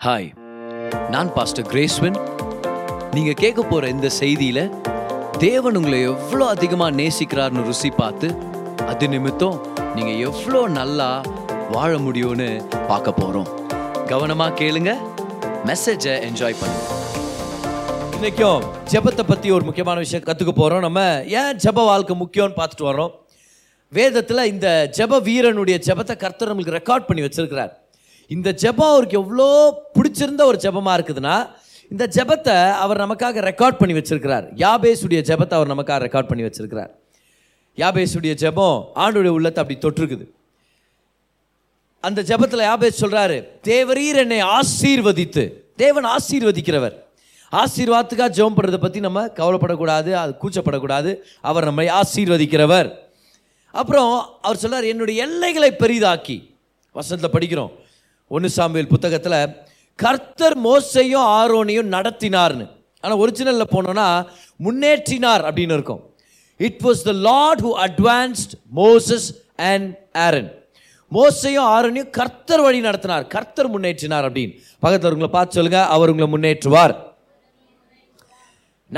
Hi நான் pastor கிரேஸ்வன் நீங்கள் கேட்க போகிற இந்த செய்தியில் தேவன் உங்களை எவ்வளோ அதிகமாக நேசிக்கிறார்னு ருசி பார்த்து அது நிமித்தம் நீங்கள் எவ்வளோ நல்லா வாழ முடியும்னு பார்க்க போகிறோம் கவனமாக கேளுங்க மெசேஜை என்ஜாய் பண்ணுங்க. இன்றைக்கும் ஜெபத்தை பற்றி ஒரு முக்கியமான விஷயம் கற்றுக்க போகிறோம் நம்ம ஏன் ஜெப வாழ்க்கை முக்கியம்னு பார்த்துட்டு வரோம் வேதத்தில் இந்த ஜெப வீரனுடைய ஜெபத்தை கர்த்தர் நம்மளுக்கு ரெக்கார்ட் பண்ணி வச்சுருக்கிறார். இந்த ஜெபம் அவருக்கு எவ்வளோ பிடிச்சிருந்த ஒரு ஜெபமாக இருக்குதுன்னா இந்த ஜெபத்தை அவர் நமக்காக ரெக்கார்ட் பண்ணி வச்சிருக்கிறார். யாபேசுடைய ஜெபத்தை அவர் நமக்காக ரெக்கார்ட் பண்ணி வச்சிருக்கிறார். யாபேசுடைய ஜெபம் ஆண்டுடைய உள்ளத்தை அப்படி தொட்டிருக்குது அந்த ஜெபத்தில் யாபேஸ் சொல்கிறாரு தேவரீர் என்னை ஆசீர்வதித்து. தேவன் ஆசீர்வதிக்கிறவர். ஆசீர்வாதத்துக்காக ஜெபம் பண்ணுறதை பற்றி நம்ம கவலைப்படக்கூடாது அது கூச்சப்படக்கூடாது. அவர் நம்மை ஆசீர்வதிக்கிறவர். அப்புறம் அவர் சொல்கிறார் என்னுடைய எல்லைகளை பெரிதாக்கி. வசனத்தில் படிக்கிறோம். ஒன்று சாம்பியல் புத்தகத்தில் கர்த்தர் மோசையும் ஆரோனையும் நடத்தினார்னு. ஆனால் ஒரிஜினலில் போனோன்னா முன்னேற்றினார் அப்படின்னு இருக்கும். It was the Lord who advanced Moses and Aaron மோசையும் ஆரோனையும் கர்த்தர் வழி நடத்தினார். கர்த்தர் முன்னேற்றினார் அப்படின்னு. பக்கத்தில் உங்களை பார்த்து சொல்லுங்க அவர் உங்களை முன்னேற்றுவார்.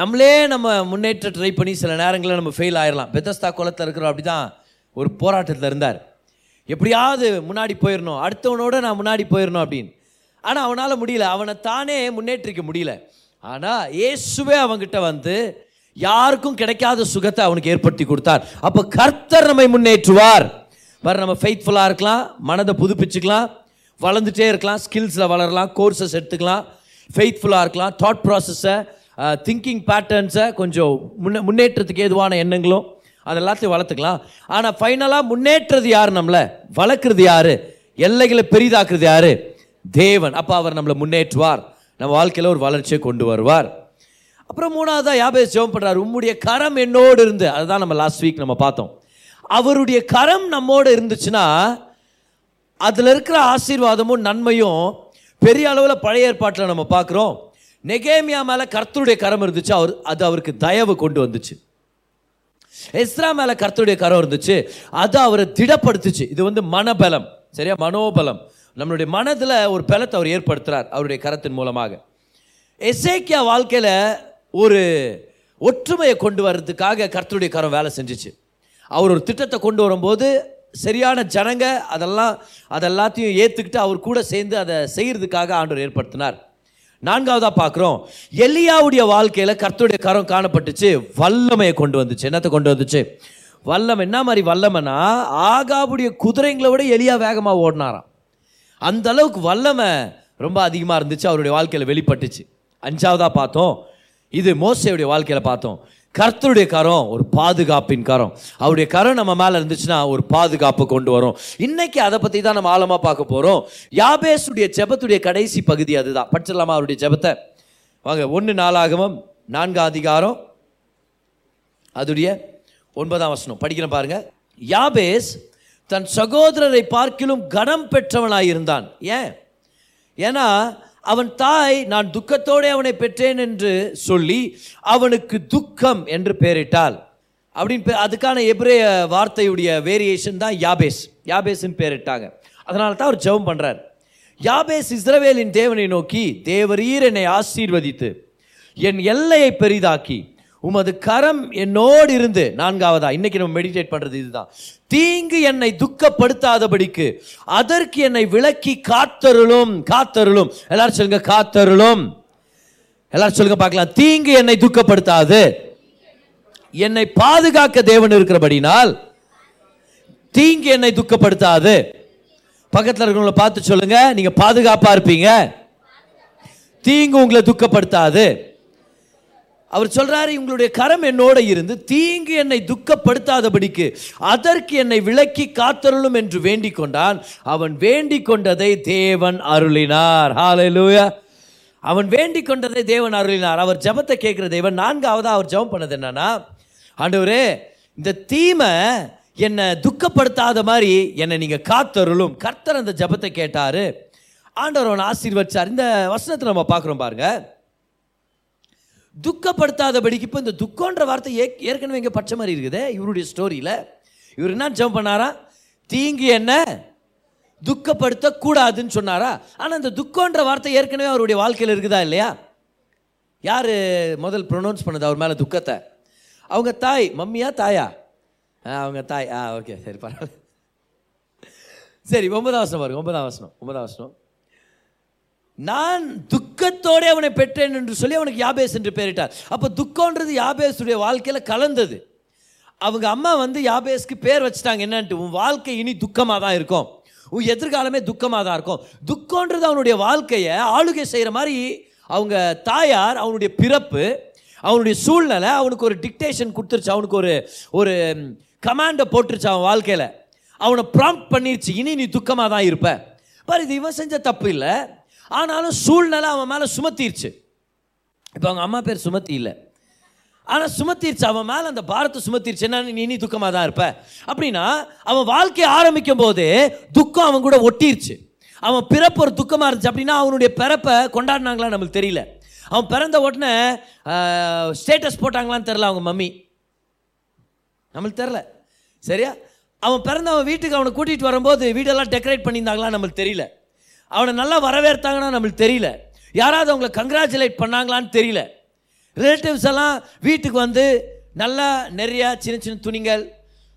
நம்மளே நம்ம முன்னேற்ற ட்ரை பண்ணி சில நேரங்களில் நம்ம ஃபெயில் ஆயிடலாம் பெத்தஸ்தா குளத்தில் இருக்கிறோம் அப்படி தான் ஒரு போராட்டத்தில் இருந்தார். எப்படியாவது முன்னாடி போயிடணும் அடுத்தவனோட நான் முன்னாடி போயிடணும் அப்படின்னு. ஆனால் அவனால் முடியல. அவனை தானே முன்னேற்றிக்க முடியல. ஆனால் இயேசுவே அவங்கிட்ட வந்து யாருக்கும் கிடைக்காத சுகத்தை அவனுக்கு ஏற்படுத்தி கொடுத்தார். அப்போ கர்த்தர் நம்மை முன்னேற்றுவார். வர நம்ம ஃபெய்த்ஃபுல்லாக இருக்கலாம் மனதை புதுப்பிச்சுக்கலாம் வளர்ந்துட்டே இருக்கலாம் ஸ்கில்ஸில் வளரலாம் கோர்சஸ் எடுத்துக்கலாம் ஃபெய்த்ஃபுல்லாக இருக்கலாம் தாட் ப்ராசஸை திங்கிங் பேட்டர்ன்ஸை கொஞ்சம் முன்னே முன்னேற்றத்துக்கு ஏதுவான எண்ணங்களும் அது எல்லாத்தையும் வளர்த்துக்கலாம். ஆனால் ஃபைனலாக முன்னேற்றது யார் நம்மளை? வளர்க்குறது யார்? எல்லைகளை பெரிதாக்குறது யார்? தேவன். அப்போ அவர் நம்மளை முன்னேற்றுவார். நம்ம வாழ்க்கையில் ஒரு வளர்ச்சியை கொண்டு வருவார். அப்புறம் மூணாவதாக யாபேஸ் ஜெபம் பண்ணுறாரு உம்முடைய கரம் என்னோடு இருந்து அதுதான் நம்ம லாஸ்ட் வீக் நம்ம பார்த்தோம். அவருடைய கரம் நம்மோடு இருந்துச்சுன்னா அதில் இருக்கிற ஆசீர்வாதமும் நன்மையும் பெரிய அளவில் பழைய ஏற்பாட்டில் நம்ம பார்க்குறோம். நெகேமியா மேலே கர்த்தருடைய கரம் இருந்துச்சு. அவர் அது அவருக்கு தயவு கொண்டு வந்துச்சு. எஸ்ரா மேலே கர்த்தருடைய கரம் இருந்துச்சு. அது அவரை திடப்படுத்துச்சு. இது வந்து மனபலம். சரியா? மனோபலம். நம்மளுடைய மனதில் ஒரு பலத்தை அவர் ஏற்படுத்துகிறார் அவருடைய கரத்தின் மூலமாக. எசேக்கியா வாழ்க்கையில் ஒரு ஒற்றுமையை கொண்டு வர்றதுக்காக கர்த்தருடைய கரம் வேலை செஞ்சுச்சு. அவர் ஒரு திட்டத்தை கொண்டு வரும்போது சரியான ஜனங்க அதெல்லாம் அதெல்லாத்தையும் ஏற்றுக்கிட்டு அவர் கூட சேர்ந்து அதை செய்கிறதுக்காக ஆண்டவர் ஏற்படுத்தினார். நான்காவதாக பார்க்குறோம். எலியாவுடைய வாழ்க்கையில் கர்த்தருடைய கரம் காணப்பட்டுச்சு வல்லமையை கொண்டு வந்துச்சு. என்னத்தை கொண்டு வந்துச்சு? வல்லமை என்ன மாதிரி வல்லமைனா ஆகாவுடைய குதிரைங்களை விட எலியா வேகமாக ஓடினாராம். அந்த அளவுக்கு வல்லமை ரொம்ப அதிகமாக இருந்துச்சு அவருடைய வாழ்க்கையில் வெளிப்பட்டுச்சு. அஞ்சாவதாக பார்த்தோம். இது மோசையுடைய வாழ்க்கையில் பார்த்தோம். கர்த்தருடைய கரம் ஒரு பாதுகாப்பின் கரம். அவருடைய கரம் நம்ம மேலே இருந்துச்சுன்னா ஒரு பாதுகாப்பு கொண்டு வரும். இன்னைக்கு அதை பற்றி தான் நம்ம ஆழமாக பார்க்க போகிறோம் யாபேஸுடைய ஜெபத்துடைய கடைசி பகுதி அதுதான். படிச்சிடலாமா அவருடைய ஜெபத்தை? வாங்க ஒன்று நாளாகமம் நான்காம் அதிகாரம் அதுடைய ஒன்பதாம் வசனம். படிக்கிறேன் பாருங்க. யாபேஸ் தன் சகோதரரை பார்க்கிலும் கனம் பெற்றவனாக இருந்தான் ஏன்? ஏன்னா அவன் தாய் நான் துக்கத்தோடு அவனை பெற்றேன் என்று சொல்லி அவனுக்கு துக்கம் என்று பெயரிட்டாள் அப்படின்னு அதுக்கான எபிரேய வார்த்தையுடைய வேரியேஷன் தான் யாபேஸ். யாபேஸ்ன்னு பேரிட்டாங்க. அதனால தான் அவர் ஜெபம் பண்ணுறார் யாபேஸ் இஸ்ரவேலின் தேவனை நோக்கி தேவரீர் என்னை ஆசீர்வதித்து என் எல்லையை பெரிதாக்கி உமது கரம் என்னோடு இருந்து நான்காவதா இன்னைக்கு நம்ம மெடிடேட் பண்ணுறது இதுதான். தீங்கு என்னை துக்கப்படுத்தாதபடிக்கு அதற்கு என்னை விலக்கி காத்தருளும் காத்தருளும். எல்லாரும் சொல்லுங்க காத்தருளும். எல்லாரும் சொல்லுங்க பார்க்கலாம். தீங்கு என்னை துக்கப்படுத்தாது. என்னை பாதுகாக்க தேவன் இருக்கிறபடினால் தீங்கு என்னை துக்கப்படுத்தாது. பக்கத்தில் இருக்கிறவங்கள பார்த்து சொல்லுங்க நீங்க பாதுகாப்பா இருப்பீங்க. தீங்கு உங்களை துக்கப்படுத்தாது. அவர் சொல்றாரு உங்களுடைய கரம் என்னோட இருந்து தீங்கு என்னை துக்கப்படுத்தாதபடிக்கு அதற்கு என்னை விலக்கி காத்தருளும் என்று வேண்டிக் கொண்டான். அவன் வேண்டிக் கொண்டதை தேவன் அருளினார். ஹalleluya அவன் வேண்டிக் கொண்டதை தேவன் அருளினார். அவர் ஜெபத்தை கேட்கிற தேவன் நான்காவதா அவர் ஜபம் பண்ணது என்னன்னா ஆண்டவரே இந்த தீமை என்னை துக்கப்படுத்தாத மாதிரி என்னை நீங்க காத்தருளும். கர்த்தர் அந்த ஜெபத்தை கேட்டாரு. ஆண்டவர் அவன் ஆசீர்வச்சார். இந்த வசனத்தை நம்ம பார்க்குறோம் பாருங்கள் துக்கப்படுத்தாதபடிக்கு இப்போ இந்த துக்கன்ற வார்த்தை ஏ- ஏற்கனவே இங்கே பச்சை மாதிரி இருக்குது. இவருடைய ஸ்டோரியில் இவர் என்ன ஜம்ப் பண்ணாரா? தீங்கு என்ன? துக்கப்படுத்த கூடாதுன்னு சொன்னாரா? ஆனால் அந்த துக்கன்ற வார்த்தை ஏற்கனவே அவருடைய வாழ்க்கையில் இருக்குதா இல்லையா? யார் முதல் ப்ரொனவுன்ஸ் பண்ணது அவர் மேலே துக்கத்தை? அவங்க தாய் மம்மியா தாயா? ஆ அவங்க தாய். ஆ ஓகே சரி பரவாயில்ல. சரி ஒன்பதாம் வசனம் பாருங்க ஒன்பதாம் வசனம் ஒன்பதாம் வசனம். நான் துக்கத்தோടെ அவனை பெற்றேன் என்று சொல்லி அவனுக்கு யாபேஸ் என்று பெயரிட்டார். அப்போ துக்கம்ன்றது யாபேஸுடைய வாழ்க்கையில் கலந்தது. அவங்க அம்மா வந்து யாபேஸ்க்கு பேர் வச்சுட்டாங்க என்னன்ட்டு உன் வாழ்க்கை இனி துக்கமாக தான் இருக்கும். உன் எதிர்காலமே துக்கமாக தான் இருக்கும். துக்கம்ன்றது அவனுடைய வாழ்க்கையை ஆளுகை செய்கிற மாதிரி அவங்க தாயார் அவனுடைய பிறப்பு அவனுடைய சூழ்நிலை அவனுக்கு ஒரு டிக்டேஷன் கொடுத்துருச்சு. அவனுக்கு ஒரு ஒரு கமாண்டை போட்டுருச்சு அவன் வாழ்க்கையில். அவனை ப்ராம்ப்ட் பண்ணிருச்சு இனி நீ துக்கமாக தான் இருப்ப. பாரு இது இவன் செஞ்ச தப்பு இல்லை. ஆனாலும் சூழ்நிலை அவன் மேலே சுமத்திருச்சு. இப்போ அவங்க அம்மா பேர் சுமத்தி இல்லை. ஆனால் சுமத்திருச்சு. அவன் மேலே அந்த பாரத்தை சுமத்திருச்சு. என்ன நீ இனி துக்கமாக தான் இருப்ப. அப்படின்னா அவன் வாழ்க்கையை ஆரம்பிக்கும் போதே துக்கம் அவன் கூட ஒட்டிருச்சு. அவன் பிறப்பு ஒரு துக்கமாக இருந்துச்சு. அப்படின்னா அவனுடைய பிறப்பை கொண்டாடினாங்களா நம்மளுக்கு தெரியல. அவன் பிறந்த உடனே ஸ்டேட்டஸ் போட்டாங்களான்னு தெரில அவங்க மம்மி. நம்மளுக்கு தெரில சரியா? அவன் பிறந்த அவன் வீட்டுக்கு அவனை கூட்டிகிட்டு வரும்போது வீடெல்லாம் டெக்கரேட் பண்ணியிருந்தாங்களா நம்மளுக்கு தெரியல. அவனை நல்லா வரவேற்றாங்கன்னா நம்மளுக்கு தெரியல. யாராவது அவங்கள கங்க்ராச்சுலேட் பண்ணாங்களான்னு தெரியல. ரிலேட்டிவ்ஸ் எல்லாம் வீட்டுக்கு வந்து நல்லா நிறையா சின்ன சின்ன துணிகள்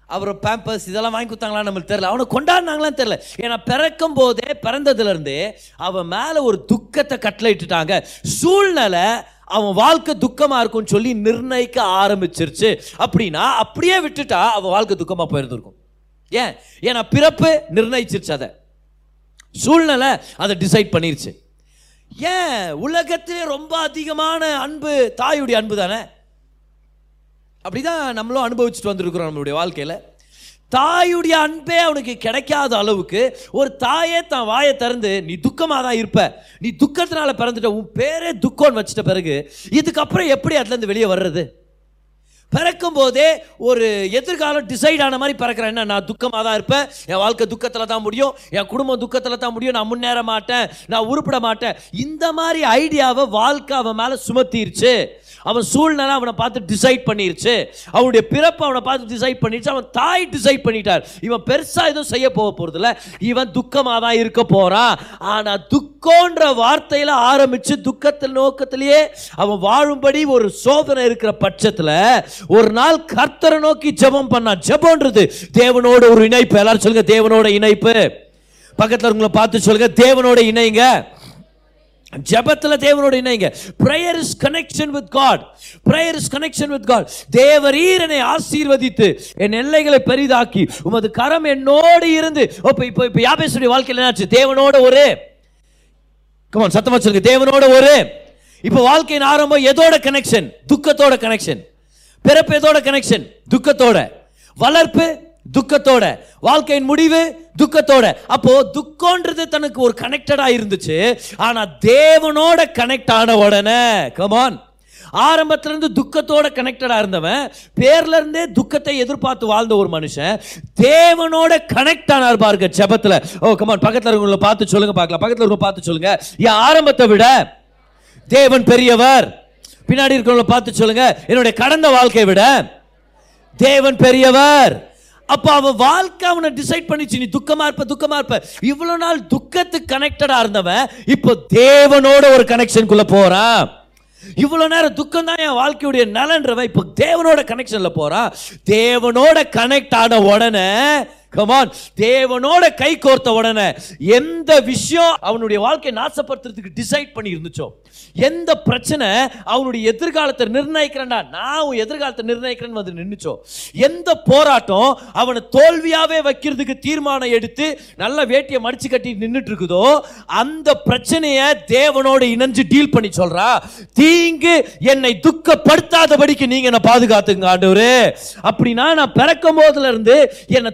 அப்புறம் பேம்பர்ஸ் இதெல்லாம் வாங்கி கொடுத்தாங்களான்னு நம்மளுக்கு தெரியல. அவனை கொண்டாடினாங்களான்னு தெரியல. ஏன்னா பிறக்கும் போதே பிறந்ததுலேருந்து அவன் மேலே ஒரு துக்கத்தை கட்டளையிட்டுட்டாங்க. சூழ்நிலை அவன் வாழ்க்கை துக்கமாக இருக்கும்னு சொல்லி நிர்ணயிக்க ஆரம்பிச்சிருச்சு. அப்படின்னா அப்படியே விட்டுட்டா அவன் வாழ்க்கை துக்கமாக போயிருந்துருக்கும். ஏன்? ஏன்னா பிறப்பு நிர்ணயிச்சிருச்சு அதை. சூழ்நிலை அதை டிசைட் பண்ணிருச்சு. ஏன்? உலகத்திலே ரொம்ப அதிகமான அன்பு தாயுடைய அன்பு தானே? அப்படிதான் நம்மளும் அனுபவிச்சுட்டு வந்திருக்கிறோம் நம்மளுடைய வாழ்க்கையில். தாயுடைய அன்பே அவனுக்கு கிடைக்காத அளவுக்கு ஒரு தாயே தான் வாயை திறந்து நீ துக்கமாக தான் இருப்ப. நீ துக்கத்தினால பிறந்துட்ட உன் பேரே துக்கம்னு வச்சிட்ட பிறகு இதுக்கப்புறம் எப்படி அதுலேருந்து வெளியே வர்றது? பிறக்கும் போதே ஒரு எதிர்காலம் டிசைட் ஆன மாதிரி பிறக்கிறேன். என்ன நான் துக்கமாக தான் இருப்பேன். என் வாழ்க்கை துக்கத்தில் தான் முடியும். என் குடும்பம் துக்கத்தில் தான் முடியும். நான் முன்னேற மாட்டேன். நான் உருப்பிட மாட்டேன். இந்த மாதிரி ஐடியாவை வாழ்க்கை அவன் மேலே சுமத்திருச்சு. அவன் சூழ்நிலை அவனை பார்த்து டிசைட் பண்ணிருச்சு. அவனுடைய பிறப்பு அவனை பார்த்து டிசைட் பண்ணிருச்சு. அவன் தாய் டிசைட் பண்ணிட்டார். இவன் பெருசாக எதுவும் செய்ய போக போகிறதில்ல இவன் துக்கமாக தான் இருக்க போகிறான் ஆனால் துக்கம்ன்ற வார்த்தையில் ஆரம்பித்து துக்கத்தில் நோக்கத்திலேயே அவன் வாழும்படி ஒரு சோதனை இருக்கிற பட்சத்தில் ஒரு நாள் கர்த்தரை நோக்கி ஜெபம் பண்ணான் ஜெபம்ன்றது தேவனோட ஒரு இணைப்பு. எல்லாரும் சொல்லுங்கள் தேவனோட இணைப்பு. பக்கத்தில் உங்களை பார்த்து சொல்லுங்கள் தேவனோட இணைங்க. ஜபத்தில் தேவனோட இணைங்க. Prayer is connection with God prayer is connection with God தேவரீர் என்னை ஆசீர்வதித்து என் எல்லைகளை பெரிதாக்கி உமது கரம் என்னோடு இருந்து. இப்போ இப்போ இப்போ யாபேசுடைய வாழ்க்கையில் என்னாச்சு? தேவனோட ஒரு. கமான் சத்தமா சொல்லுங்க. தேவனோட ஒரு. இப்போ வாழ்க்கையின் ஆரம்பம் எதோட கனெக்ஷன் துக்கத்தோட கனெக்ஷன் பிறப்பு எதோட கனெக்ஷன் துக்கத்தோட. வளர்ப்பு துக்கத்தோட. வாழ்க்கையின் முடிவு துக்கத்தோட. அப்போ துக்கம்ன்றது தனக்கு ஒரு கனெக்டடா இருந்துச்சு. ஆனா தேவனோட கனெக்ட் ஆன உடனே கமான் ஆரம்பத்துல இருந்து துக்கத்தோட கனெக்டடா இருந்தவன் பேர்ல இருந்தே துக்கத்தை எதிர்பார்த்து வாழ்ந்த ஒரு மனுஷன் தேவனோட கனெக்ட் ஆனார் பாருங்க ஜபத்துல. ஓ கமான் பக்கத்துல இருக்கவங்களை பார்த்து சொல்லுங்க பார்க்கலாம். பக்கத்துல இருக்கவங்க பார்த்து சொல்லுங்க. என் ஆரம்பத்தை விட தேவன் பெரியவர். பின்னாடி இருக்கிறவங்கள பார்த்து சொல்லுங்க என்னுடைய கடந்த வாழ்க்கையை விட தேவன் பெரியவர். அப்போ அவன் வாழ்க்கை அவனை டிசைட் பண்ணிச்சு நீ துக்கமாக இருப்ப துக்கமாக இருப்ப. இவ்வளோ நாள் துக்கத்துக்கு கனெக்டடாக இருந்தவன் இப்போ தேவனோட ஒரு கனெக்ஷனுக்குள்ளே போகிறான் இவ்வளவு நேரம் துக்கம் தான் என் வாழ்க்கையுடைய நலன்றவன் இப்போ தேவனோட கனெக்ஷன்ல போறான் தேவனோட கனெக்ட் ஆன உடனே கமான் தேவனோட கை கோர்த்த உடனே எந்த விஷயம் அவனுடைய வாழ்க்கையை நாசப்படுத்துறதுக்கு டிசைட் பண்ணி இருந்துச்சோ எந்த பிரச்சனை அவனுடைய எதிர்காலத்தை நிர்ணயிக்கிறேன்டா நான் உன் எதிர்காலத்தை நிர்ணயிக்கிறேன்னு வந்து நின்றுச்சோ எந்த போராட்டம் அவனை தோல்வியாகவே வைக்கிறதுக்கு தீர்மானம் எடுத்து நல்ல வேட்டியை மடிச்சு கட்டி நின்றுட்டு இருக்குதோ அந்த பிரச்சனையை தேவனோட இணைஞ்சு டீல் பண்ணி சொல்றா தீங்கு என்னை துக்கப்படுத்தாதபடிக்கு நீங்க என்னை பாதுகாத்துங்க ஆண்டவரே. அப்படின்னா நான் பிறக்கும் போதுல இருந்து என்னை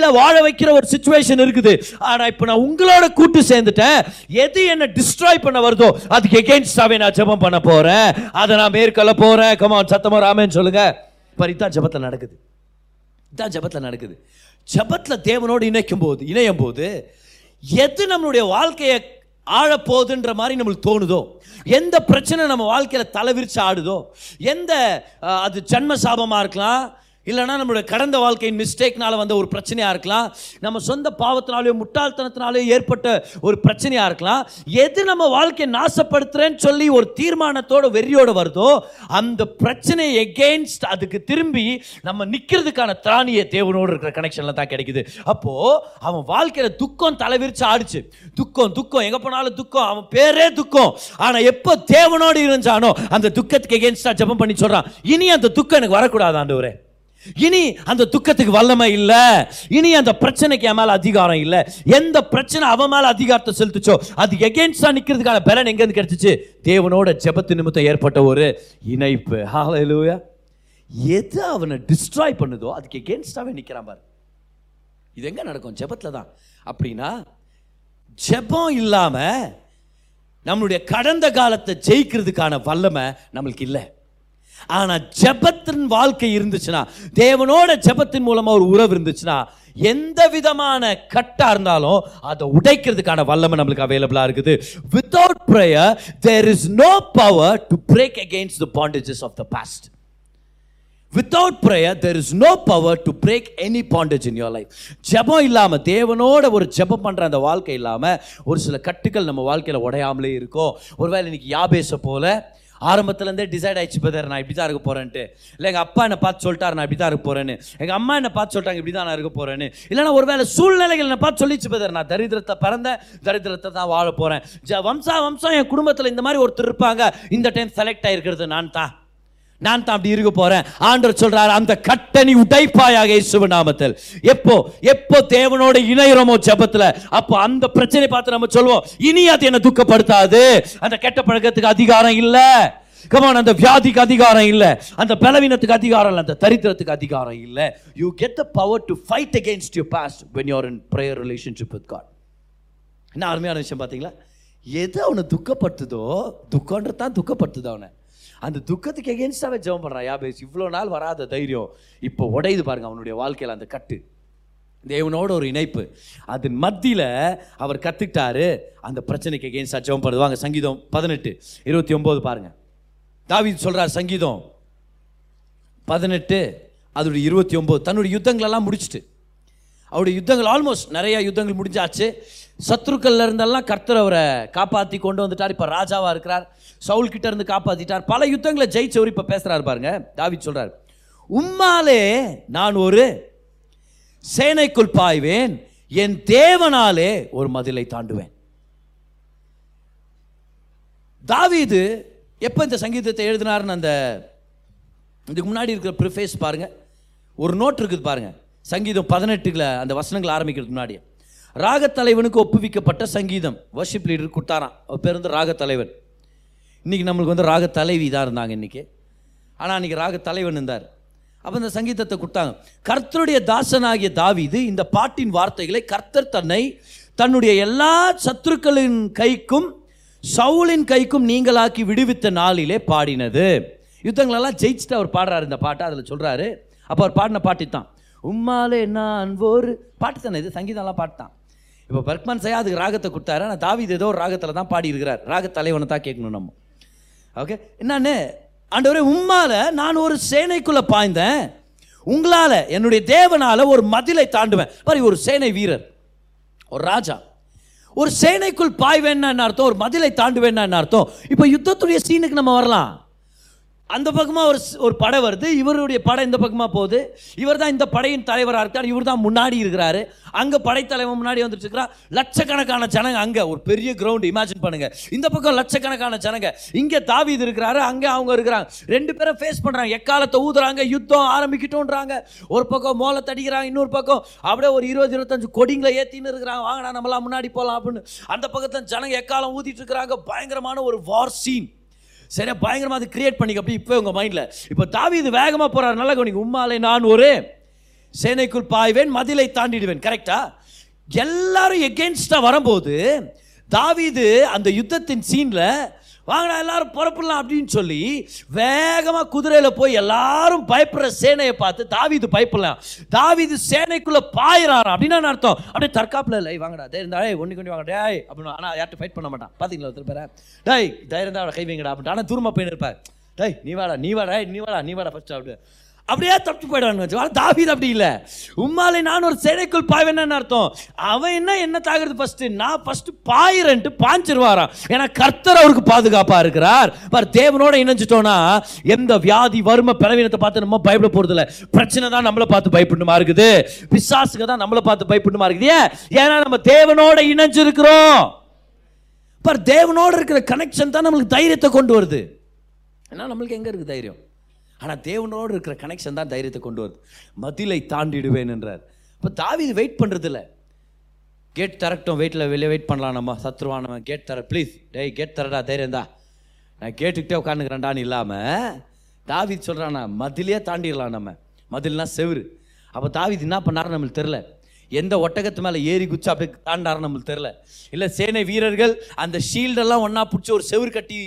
தோல்வியில வாழ வைக்கிற ஒரு சுச்சுவேஷன் இருக்குது. ஆனா இப்போ நான் உங்களோட கூட்டு சேர்ந்துட்டேன். எது என்ன டிஸ்ட்ராய் பண்ண வருதோ அதுக்கு எகெயின்ஸ்டாவே நான் ஜெபம் பண்ண போறேன். அதை நான் மேற்கொள்ள போறேன். கமான் சத்தமா ராமேன்னு சொல்லுங்க. பாரு இதான் ஜெபத்தில் நடக்குது. இதான் ஜெபத்தில் நடக்குது. ஜெபத்தில் தேவனோடு இணைக்கும் போது இணையும் போது எது நம்மளுடைய வாழ்க்கையை ஆழப்போகுதுன்ற மாதிரி நம்மளுக்கு தோணுதோ எந்த பிரச்சனை நம்ம வாழ்க்கையில் தலைவிரிச்சு ஆடுதோ எந்த அது ஜன்ம சாபமாக இருக்கலாம் இல்லைன்னா நம்மளுடைய கடந்த வாழ்க்கையின் மிஸ்டேக்னால வந்த ஒரு பிரச்சனையாக இருக்கலாம். நம்ம சொந்த பாவத்தினாலேயோ முட்டாள்தனத்தினாலேயோ ஏற்பட்ட ஒரு பிரச்சனையாக இருக்கலாம். எது நம்ம வாழ்க்கையை நாசப்படுத்துறேன்னு சொல்லி ஒரு தீர்மானத்தோட வெறியோடு வருதோ அந்த பிரச்சனையை எகெயின்ஸ்ட் அதுக்கு திரும்பி நம்ம நிற்கிறதுக்கான திராணியை தேவனோடு இருக்கிற கனெக்ஷனில் தான் கிடைக்குது. அப்போது அவன் வாழ்க்கையில் துக்கம் தலைவிரிச்சு ஆடிச்சு. துக்கம் துக்கம். எங்கே போனாலும் துக்கம். அவன் பேரே துக்கம். ஆனால் எப்போ தேவனோடு இருந்தானோ அந்த துக்கத்துக்கு எகெயின்ஸ்டா ஜெபம் பண்ணி சொல்கிறான் இனி அந்த துக்கம் எனக்கு வரக்கூடாது ஆண்டவரே. இனி அந்த துக்கத்துக்கு வல்லமை இல்லை. இனி அந்த பிரச்சனைக்கு என் மேலே அதிகாரம் இல்லை. எந்த பிரச்சனை அவன் மேலே அதிகாரத்தை செலுத்துச்சோ அது எகெயின்ஸ்டா நிற்கிறதுக்கான பலன் எங்கேருந்து கிடைச்சிச்சு? தேவனோட ஜெபத்து நிமித்தம் ஏற்பட்ட ஒரு இணைப்பு. ஹாலூயா எது அவனை டிஸ்ட்ராய் பண்ணுதோ அதுக்கு எகெயின்ஸ்டாவே நிற்கிறான் பாரு. இது எங்கே நடக்கும்? ஜபத்தில் தான். அப்படின்னா ஜெபம் இல்லாமல் நம்மளுடைய கடந்த காலத்தை ஜெயிக்கிறதுக்கான வல்லமை நம்மளுக்கு இல்லை. ஆனால் ஜெபத்தின் வாழ்க்கை இருந்துச்சுன்னா தேவனோட ஜெபத்தின் மூலமாக ஒரு உறவு இருந்துச்சுன்னா எந்த விதமான கட்டா இருந்தாலும் அதை உடைக்கிறதுக்கான வல்லமை நம்மளுக்கு அவைலபிளா இருக்குது. Without prayer there is no power to break against the bondages of the past without prayer there is no power to break any bondage in your life ஜெபம் இல்லாமல் தேவனோட ஒரு ஜெபம் பண்ணுற அந்த வாழ்க்கை இல்லாமல் ஒரு சில கட்டுகள் நம்ம வாழ்க்கையில் உடையாமலே இருக்கும் ஒருவேளை இன்னைக்கு யாபேச போல ஆரம்பத்துலேருந்தே டிசைட் ஆயிடுச்சு பதர் நான் இப்படி தான் இருக்க போகிறேன்ட்டு இல்லை எங்கள் அப்பா என்னை பார்த்து சொல்லிட்டார் நான் இப்படி தான் இருக்க போகிறேன்னு எங்கள் அம்மா என்னை பார்த்து சொல்லிட்டாங்க இப்படி தான் நான் இருக்க போகிறேன்னு இல்லைன்னா ஒருவேளை சூழ்நிலைகள் என்னை பார்த்து சொல்லிச்சு பதர் நான் தரித்திரத்தை பிறந்தேன் தரித்திரத்தை தான் வாழ போகிறேன் ஜ வம்சா வம்சம் என் குடும்பத்தில் இந்த மாதிரி ஒருத்தர் இருப்பாங்க. இந்த டைம் செலக்ட் ஆகிருக்கிறது நான் தான். நான் தான் அப்படி இருக்க போறேன். ஆண்டவர் சொல்றாரு அந்த கட்டணி உடைப்பாயாக இயேசுவ நாமத்தில். எப்போ? எப்போ தேவனோட இணையிறோமோ ஜபத்துல? அப்போ அந்த பிரச்சனை பார்த்து நம்ம சொல்லுவோம் இனி அது என்ன துக்கப்படுத்தாது. அந்த கெட்ட பழக்கத்துக்கு அதிகாரம் இல்ல. கமான் அந்த வியாதிக்கு அதிகாரம் இல்ல. அந்த பலவீனத்துக்கு அதிகாரம் இல்ல. அந்த தரித்திரத்துக்கு அதிகாரம் இல்ல. You get the power to fight against you past when you're in prayer relationship with God என்ன அருமையான விஷயம் பார்த்தீங்களா? எது அவனை துக்கப்படுத்துதோ துக்கன்றது தான் துக்கப்படுத்துது அவனை. அந்த துக்கத்துக்கு எகேன்ஸ்டாகவே ஜெபம் பண்ணுறான் யாபேஸ் இவ்வளோ நாள் வராத தைரியம். இப்போ உடையுது பாருங்க அவனுடைய வாழ்க்கையில் அந்த கட்டு. தேவனோட ஒரு இணைப்பு. அதன் மத்தியில் அவர் கற்றுக்கிட்டாரு அந்த பிரச்சனைக்கு எகேன்ஸ்டாக ஜெபம் பண்ணுவாங்க சங்கீதம் பதினெட்டு. இருபத்தி ஒம்பது பாருங்க. தாவீது சொல்கிறார் சங்கீதம் பதினெட்டு அதோடைய இருபத்தி ஒம்பது தன்னுடைய யுத்தங்களெல்லாம் முடிச்சிட்டு. அவருடைய யுத்தங்கள் ஆல்மோஸ்ட் நிறைய யுத்தங்கள் முடிஞ்சாச்சு. சத்ருக்கள்ல இருந்தெல்லாம் கர்த்தர் அவரை காப்பாற்றி கொண்டு வந்துட்டார். இப்போ ராஜாவாக இருக்கிறார். சவுல் கிட்ட இருந்து காப்பாற்றிட்டார் பல யுத்தங்களை ஜெயிச்சவர் இப்போ பேசுறாரு பாருங்க. தாவித் சொல்றார் உம்மாலே நான் ஒரு சேனைக்குள் பாய்வேன் என் தேவனாலே ஒரு மதிலை தாண்டுவேன். தாவீது எப்போ இந்த சங்கீதத்தை எழுதினாருன்னு அந்த இதுக்கு முன்னாடி இருக்கிற ப்ரிஃபேஸ் பாருங்க. ஒரு நோட் இருக்குது பாருங்க. சங்கீதம் பதினெட்டுல அந்த வசனங்கள் ஆரம்பிக்கிறதுக்கு முன்னாடி. ராகத்தலைவனுக்கு ஒப்புவிக்கப்பட்ட சங்கீதம். வர்ஷிப் லீடர் கொடுத்தாராம். அவர் பேர் வந்து ராகத்தலைவன் இன்றைக்கி நம்மளுக்கு வந்து ராக தலைவி தான் இருந்தாங்க இன்னைக்கு. ஆனால் அன்றைக்கி ராக தலைவன் இருந்தார். அப்போ இந்த சங்கீதத்தை கொடுத்தாங்க. கர்த்தருடைய தாசனாகிய தாவிது இந்த பாட்டின் வார்த்தைகளை கர்த்தர் தன்னை தன்னுடைய எல்லா சத்துருக்களின் கைக்கும் சவுலின் கைக்கும் நீங்களாக்கி விடுவித்த நாளிலே பாடினது. யுத்தங்களெல்லாம் ஜெயிச்சுட்டு அவர் பாடுறாரு இந்த பாட்டை அதில் சொல்கிறாரு அப்போ அவர் பாடின பாட்டு தான் உம்மாலே நான் ஒரு பாட்டு தானே இது? சங்கீதம்லாம் பாட்டு தான் இப்போ பர்க்மான் சையா அதுக்கு ராகத்தை கொடுத்தாரு. ஆனால் தாவிது ஏதோ ஒரு ராகத்தில் தான் பாடி இருக்கிறார் ராக தலைவனை தான் கேட்கணும் நம்ம. ஓகே என்னன்னு? ஆண்டவரே உம்மால நான் ஒரு சேனைக்குள்ள பாய்ந்தேன். உங்களால என்னுடைய தேவனால ஒரு மதிலை தாண்டுவேன். பாரு ஒரு சேனை வீரர். ஒரு ராஜா. ஒரு சேனைக்குள் பாய்வேன்னா என்ன அர்த்தம்? ஒரு மதிலை தாண்டுவேன்னா என்ன அர்த்தம்? இப்போ யுத்தத்துடைய சீனுக்கு நம்ம வரலாம். அந்த பக்கமாக ஒரு ஒரு படை வருது. இவருடைய படை இந்த பக்கமாக போகுது. இவர் தான் இந்த படையின் தலைவராக இருக்கார். இவர் தான் முன்னாடி இருக்கிறாரு. அங்கே படைத்தலைவன் முன்னாடி வந்துட்டு இருக்கிறார் லட்சக்கணக்கான ஜனங்க அங்கே. ஒரு பெரிய கிரவுண்டு இமேஜின் பண்ணுங்கள் இந்த பக்கம் லட்சக்கணக்கான ஜனங்க. இங்கே தாவீது இருக்கிறாரு. அங்கே அவங்க இருக்கிறாங்க. ரெண்டு பேரும் ஃபேஸ் பண்ணுறாங்க எக்காலத்தை ஊதுறாங்க. யுத்தம் ஆரம்பிக்கிட்டோன்றாங்க ஒரு பக்கம் மோளை தடிக்கிறாங்க இன்னொரு பக்கம் அப்படியே ஒரு இருபது இருபத்தஞ்சு கொடிங்களை ஏற்றின்னு இருக்கிறாங்க. வாங்கடா நம்மளாம் முன்னாடி போகலாம் அப்படின்னு. அந்த பக்கத்தில் ஜனங்க எக்காலம் ஊதிட்டு இருக்கிறாங்க? பயங்கரமான ஒரு வார் சீன் சரியா பயங்கரமாக அது கிரியேட் பண்ணிக்க. அப்படி இப்போ உங்கள் மைண்டில் இப்போ தாவி இது வேகமாக நல்லா கவனிங்க. உம்மாலே நான் ஒரு சேனைக்குள் பாய்வேன் மதிலை தாண்டிடுவேன். கரெக்டா எல்லாரும் எகென்ஸ்டா வரும்போது தாவிது அந்த யுத்தத்தின் சீனில் வாங்கடா எல்லாரும் புறப்படலாம் அப்படின்னு சொல்லி வேகமா குதிரையில போய் எல்லாரும் பயப்படுற சேனையை பார்த்து தாவிது பயப்படலாம். தாவீது சேனைக்குள்ள பாயிறாராம். அப்படின்னு அர்த்தம்? அப்படியே தற்காப்புல இல்லை வாங்கடா தைரியம் இருந்தா ஒன்று கொண்டு வாங்க டேய் அப்படின்னு ஆனா யார்கிட்ட ஃபைட் பண்ண மாட்டான். பார்த்தீங்களா ஒருத்தர் பேர டேய் தைரியம் தான் கை வைங்கடா அப்படின்ட்டு. ஆனா தூரமாக போயின்னு இருப்பார். டேய் நீ வாடா நீ வாடா ஏய், நீ வாடா நீ வாடா ஃபஸ்ட்டு அப்படி அப்படியே தப்பிச்சு போயிடுவான்னு வச்சு ஆனா தாவீது அப்படி இல்லை. உம்மாலே நான் ஒரு சிறைக்குள் பாய்வேன்னு அர்த்தம். அவன் என்ன என்ன தாக்குறது ஃபஸ்ட்டு நான் ஃபஸ்ட்டு பாயிரன்ட்டு பாஞ்சிருவாராம் ஏன்னா கர்த்தர் அவருக்கு பாதுகாப்பாக இருக்கிறார். பார் தேவனோட இணைஞ்சிட்டோம்னா எந்த வியாதி வறுமை பலவீனத்தை பார்த்து நம்ம பயப்பட போகிறதில்ல பிரச்சனை தான் நம்மளை பார்த்து பயப்படணுமா இருக்குது பிசாசுங்க தான் நம்மளை பார்த்து பயப்படணுமா இருக்குது ஏன்? ஏன்னா நம்ம தேவனோட இணைஞ்சிருக்கிறோம். பார் தேவனோட இருக்கிற கனெக்ஷன் தான் நம்மளுக்கு தைரியத்தை கொண்டு வருது. ஏன்னா நம்மளுக்கு எங்கே இருக்குது தைரியம்? ஆனால் தேவனோடு இருக்கிற கனெக்ஷன் தான் தைரியத்தை கொண்டு வருது. மதிலை தாண்டிடுவேன் என்றார். இப்போ தாவீது வெயிட் பண்ணுறதில்ல கேட் திறக்கட்டும் வெயிட்டில் வெளியே வெயிட் பண்ணலாம் நம்ம சத்ருவானவன் கேட் தர ப்ளீஸ் டேய் கேட் தரடா தைரியம் தான். நான் கேட்டுக்கிட்டே உட்காந்துக்கிறேன்டான்னு இல்லாமல் தாவீது சொல்கிறானா மதிலே தாண்டிடலாம் நம்ம. மதில்னா செவுரு. அப்போ தாவீது என்ன பண்ணாரு நம்மளுக்கு தெரில எந்த ஒட்டகத்து மேலே ஏறி குச்சி அப்படி தாண்டாரு நம்மளுக்கு தெரில இல்லை சேனை வீரர்கள் அந்த ஷீல்டெல்லாம் ஒன்றா பிடிச்சி ஒரு செவுரு கட்டி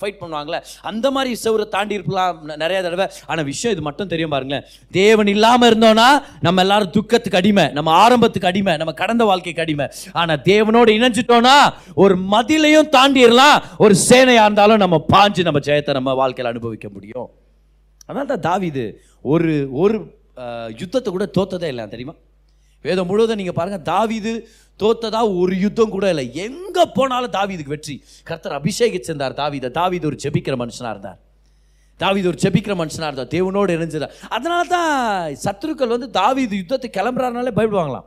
ஃபைட் பண்ணுவாங்களே அந்த மாதிரி செவுரை தாண்டி இருக்கலாம் நிறைய தடவை. ஆனால் விஷயம் இது மட்டும் தெரியும் பாருங்களேன். தேவன் இல்லாமல் இருந்தோன்னா நம்ம எல்லாரும் துக்கத்துக்கு அடிமை நம்ம ஆரம்பத்துக்கு அடிமை நம்ம கடந்த வாழ்க்கைக்கு அடிமை. ஆனால் தேவனோடு இணைஞ்சிட்டோன்னா ஒரு மதிலையும் தாண்டிடலாம். ஒரு சேனையாக இருந்தாலும் நம்ம பாஞ்சு நம்ம ஜெயத்தை நம்ம வாழ்க்கையில் அனுபவிக்க முடியும். அதனால தான் தாவிது ஒரு ஒரு யுத்தத்தை கூட தோத்ததே இல்லை தெரியுமா? வேதம் முழுவதும் நீங்கள் பாருங்கள் தாவிது தோத்ததா ஒரு யுத்தம் கூட இல்லை. எங்கே போனாலும் தாவிதுக்கு வெற்றி. கர்த்தர் அபிஷேகிச்சிருந்தார் தாவீதை. தாவீது ஒரு ஜெபிக்கிற மனுஷனாக இருந்தார். தாவீது ஒரு ஜெபிக்கிற மனுஷனாக இருந்தார். தேவனோடு இணைஞ்சிருந்தார் அதனால தான் சத்துருக்கள் வந்து தாவிது யுத்தத்தை கிளம்புறாருனாலே பயப்படுவாங்களாம்.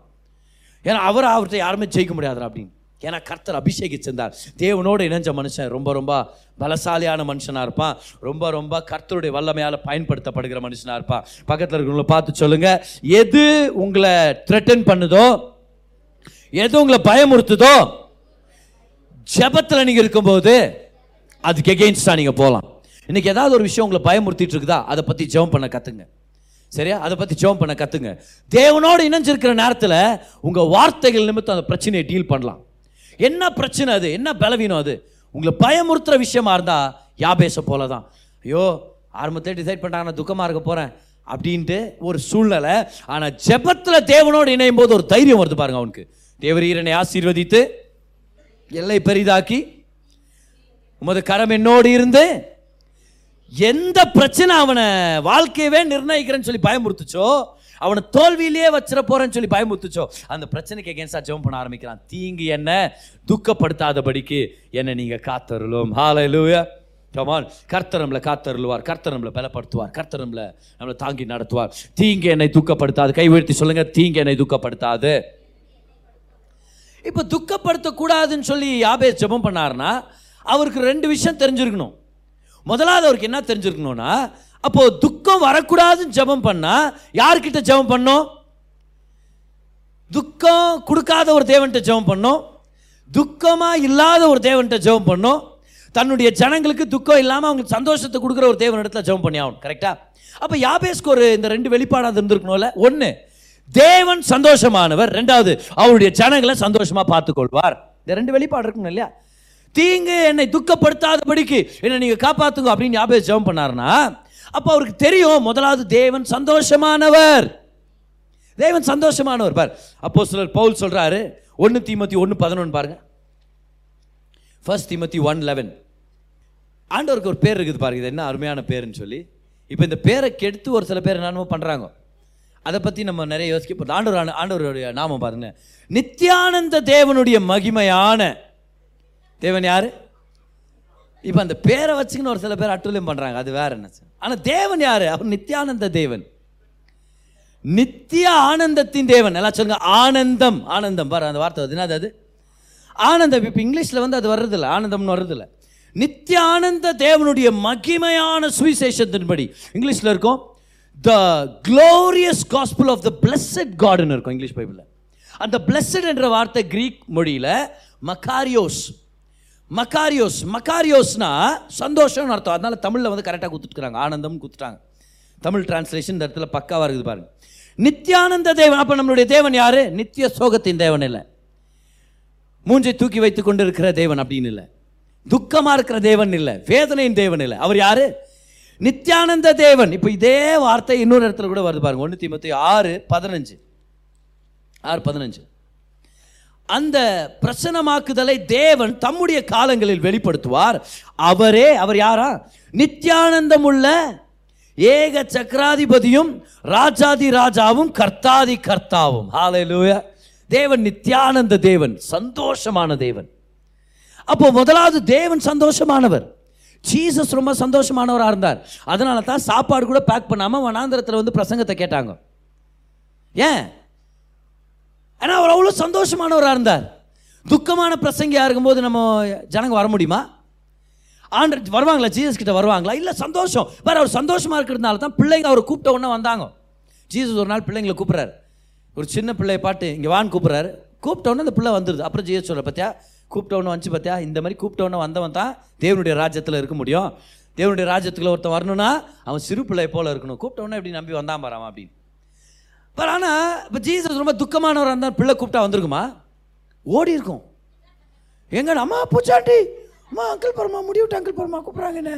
ஏன்னா அவர் அவர்கிட்ட யாருமே ஜெயிக்க முடியாதுடா அப்படின்னு. ஏன்னா கர்த்தர் அபிஷேகிச்சிருந்தார் தேவனோடு இணைஞ்ச மனுஷன் ரொம்ப ரொம்ப பலசாலியான மனுஷனாக இருப்பான். ரொம்ப ரொம்ப கர்த்தருடைய வல்லமையால் பயன்படுத்தப்படுகிற மனுஷனாக இருப்பான். பக்கத்தில் இருக்கிறவங்கள பார்த்து சொல்லுங்கள் எது உங்களை த்ரெட்டன் பண்ணுதோ எது உங்களை பயமுறுத்துதோ ஜெபத்தில் நீங்கள் இருக்கும்போது அதுக்கு எகெயின்ஸ்டாக நீங்கள் போகலாம் இன்றைக்கி ஏதாவது ஒரு விஷயம் உங்களை பயமுறுத்திட்டு இருக்குதா? அதை பற்றி ஜெபம் பண்ண கற்றுங்க சரியா? அதை பற்றி ஜெபம் பண்ண கற்றுங்க தேவனோடு இணைஞ்சிருக்கிற நேரத்தில் உங்கள் வார்த்தைகள் நிமித்தம் அந்த பிரச்சனையை டீல் பண்ணலாம். என்ன பிரச்சனை அது? என்ன பலவீனம் அது? உங்களை பயமுறுத்துகிற விஷயமா இருந்தால் யாபேச போல தான் ஐயோ ஆரம்பத்தில் டிசைட் பண்ணிட்டாங்க நான் துக்கமாக இருக்க போகிறேன் அப்படின்ட்டு ஒரு சூழ்நிலை. ஆனால் ஜெபத்தில் தேவனோடு இணையும் போது ஒரு தைரியம் வருது பாருங்க அவனுக்கு. தேவரீரனை ஆசீர்வதித்து எல்லை பெரிதாக்கி உமது கரம் என்னோடு இருந்து எந்த பிரச்சனை அவனை வாழ்க்கையவே நிர்ணயிக்கிறேன்னு சொல்லி பயமுறுத்துச்சோ அவனை தோல்வியிலேயே வச்சிட போறேன்னு சொல்லி பயமுத்துச்சோ அந்த பிரச்சனைக்கு எகேன்ஸ்டா ஜெபம் பண்ண ஆரம்பிக்கிறான். தீங்கு என்ன? துக்கப்படுத்தாதபடிக்கு என்னை நீங்க காத்தருளும். ஹalleluya கமான் கர்த்தர் நம்மளை காத்தருளுவார். கர்த்தர் நம்மளை பலப்படுத்துவார். கர்த்தர் நம்மளை நம்மளை தாங்கி நடத்துவார். தீங்கு என்னை துக்கப்படுத்தாது. கை உயர்த்தி சொல்லுங்க. தீங்கு என்னை துக்கப்படுத்தாது. இப்போ துக்கப்படுத்தக்கூடாதுன்னு சொல்லி யாபே ஜெபம் பண்ணாருன்னா அவருக்கு ரெண்டு விஷயம் தெரிஞ்சிருக்கணும். முதலாவது அவருக்கு என்ன தெரிஞ்சிருக்கணும்னா அப்போ துக்கம் வரக்கூடாதுன்னு ஜெபம் பண்ணா யார்கிட்ட ஜெபம் பண்ணோம்? துக்கம் கொடுக்காத ஒரு தேவன்கிட்ட ஜெபம் பண்ணோம். துக்கமா இல்லாத ஒரு தேவன்கிட்ட ஜெபம் பண்ணோம். தன்னுடைய ஜனங்களுக்கு துக்கம் இல்லாமல் அவங்களுக்கு சந்தோஷத்தை கொடுக்குற ஒரு தேவன் இடத்துல ஜெபம் பண்ணி ஆகணும். கரெக்டா அப்போ யாபேஸ்க்கு ஒரு இந்த ரெண்டு வெளிப்பாடாக இருந்திருக்கணும்ல? ஒன்று தேவன் சந்தோஷமானவர். ரெண்டாவது அவருடைய ஜனங்களை சந்தோஷமாக பார்த்துக்கொள்வார். இந்த ரெண்டு வெளிப்பாடு இருக்கணும் இல்லையா? தீங்கு என்னை துக்கப்படுத்தாதபடிக்கு என்னை நீங்கள் காப்பாற்றுங்க அப்படின்னு யாபேஸ் ஜெபம் பண்ணாருன்னா அப்போ அவருக்கு தெரியும் முதலாவது தேவன் சந்தோஷமானவர். தேவன் சந்தோஷமானவர் பார். அப்போ சிலர் பவுல் சொல்கிறாரு ஒன்று தீமத்தி ஒன்று பதினொன்று பாருங்க. ஃபர்ஸ்ட் தீமத்தி ஒன் லெவன் ஆண்டவருக்கு ஒரு பேர் இருக்குது பாருங்க இது என்ன அருமையான பேருன்னு சொல்லி. இப்போ இந்த பேரை கெடுத்து ஒரு சில பேர் என்னமோ பண்ணுறாங்க அதை பற்றி நம்ம நிறைய யோசிக்க போகிறோம் ஆண்டவர் ஆண்டு- ஆண்டவருடைய நாமம் பாருங்க. நித்யானந்த தேவனுடைய மகிமையான தேவன் யார்? இப்போ அந்த பேரை வச்சுக்கின்னு ஒரு சில பேர் அட்டுலியம் பண்ணுறாங்க அது வேற என்ன ஆனால் தேவன் யார்? அவர் நித்யானந்த தேவன். நித்திய ஆனந்தத்தின் தேவன். எல்லாம் சொல்லுங்க. ஆனந்தம். ஆனந்தம். பாரு அந்த வார்த்தை வருது. என்ன அது? ஆனந்தம். இப்போ இங்கிலீஷில் வந்து அது வர்றதில்ல. ஆனந்தம்னு வர்றதில்ல. நித்திய ஆனந்த தேவனுடைய மகிமையான சுவிசேஷத்தின்படி இங்கிலீஷில் இருக்கும் the glorious gospel of the blessed காடுன்னு இருக்கும் இங்கிலீஷ் பைபிளில். அந்த பிளஸட் என்ற வார்த்தை கிரீக் மொழியில் மக்காரியோஸ் மக்காரியோஸ் மக்காரியோஸ்னா சந்தோஷம்னு அர்த்தம். அதனால தமிழில் வந்து கரெக்டாக கொடுத்துட்டுறாங்க ஆனந்தம் கொடுத்துட்டாங்க. தமிழ் டிரான்ஸ்லேஷன் இந்த இடத்துல பக்காவாக இருக்குது பாருங்க. நித்யானந்த தேவன் அப்போ நம்மளுடைய தேவன் யாரு? நித்திய சோகத்தின் தேவன் இல்லை. மூஞ்சை தூக்கி வைத்து கொண்டு இருக்கிற தேவன் அப்படின்னு இல்லை. துக்கமாக இருக்கிற தேவன் இல்லை. வேதனையின் தேவன் இல்லை. அவர் யாரு? நித்யானந்த தேவன். இப்போ இதே வார்த்தை இன்னொரு இடத்துல கூட வருது பாருங்க. ஒன்று தீமத்தி ஆறு பதினஞ்சு. ஆறு பதினஞ்சு. அந்த பிரசனமாக்குதலை தேவன் தம்முடைய காலங்களில் வெளிப்படுத்துவார். அவரே அவர் யாரா? நித்யானந்தம் உள்ள ஏக சக்கராதிபதியும் ராஜாதி ராஜாவும் கர்த்தாதி கர்த்தாவும். ஹalleluya தேவன் நித்யானந்த தேவன் சந்தோஷமான தேவன். அப்போ முதலாவது தேவன் சந்தோஷமானவர். ஜீசஸ் ரொம்ப சந்தோஷமானவராக இருந்தார். அதனால தான் சாப்பாடு கூட பேக் பண்ணாமல் வனாந்திரத்தில் வந்து பிரசங்கத்தை கேட்டாங்க. ஏன்? ஏன்னா அவர் அவ்வளோ சந்தோஷமானவராக இருந்தார். துக்கமான பிரசங்கியாக இருக்கும்போது நம்ம ஜனங்க வர முடியுமா? ஆண்டு வருவாங்களா? ஜீசஸ் கிட்ட வருவாங்களா? இல்லை சந்தோஷம். வேறு அவர் சந்தோஷமாக இருக்கிறதுனால தான் பிள்ளைங்க அவரை கூப்பிட்ட உடனே வந்தாங்க. ஜீசஸ் ஒரு நாள் பிள்ளைங்களை கூப்பிட்றாரு. ஒரு சின்ன பிள்ளையை பாட்டு இங்கே வான்னு கூப்பிட்றாரு. கூப்பிட்ட உடனே அந்த பிள்ளை வந்துடுது அப்புறம் ஜீசஸ் சொல்கிற பார்த்தியா கூப்பிட்ட உடனே வந்துச்சு பார்த்தியா இந்த மாதிரி கூப்பிட்ட உடனே வந்தவன் தான் தேவனுடைய ராஜ்யத்தில் இருக்க முடியும். தேவனுடைய ராஜ்யத்துக்குள்ள ஒருத்தன் வரணும்னா அவன் சிறு பிள்ளை போல் இருக்கணும். கூப்பிட்ட உடனே எப்படி நம்பி வந்தான் பாராமா அப்படின்னு. பட் ஆனால் இப்போ ஜீசஸ் ரொம்ப துக்கமானவராக இருந்தால் பிள்ளை கூப்பிட்டா வந்திருக்குமா? ஓடி இருக்கும் எங்க அம்மா பூச்சாண்டி அம்மா அங்கிள் பரமா முடிவிட்டு அங்கிள் பரமா கூப்பிட்றாங்க என்ன?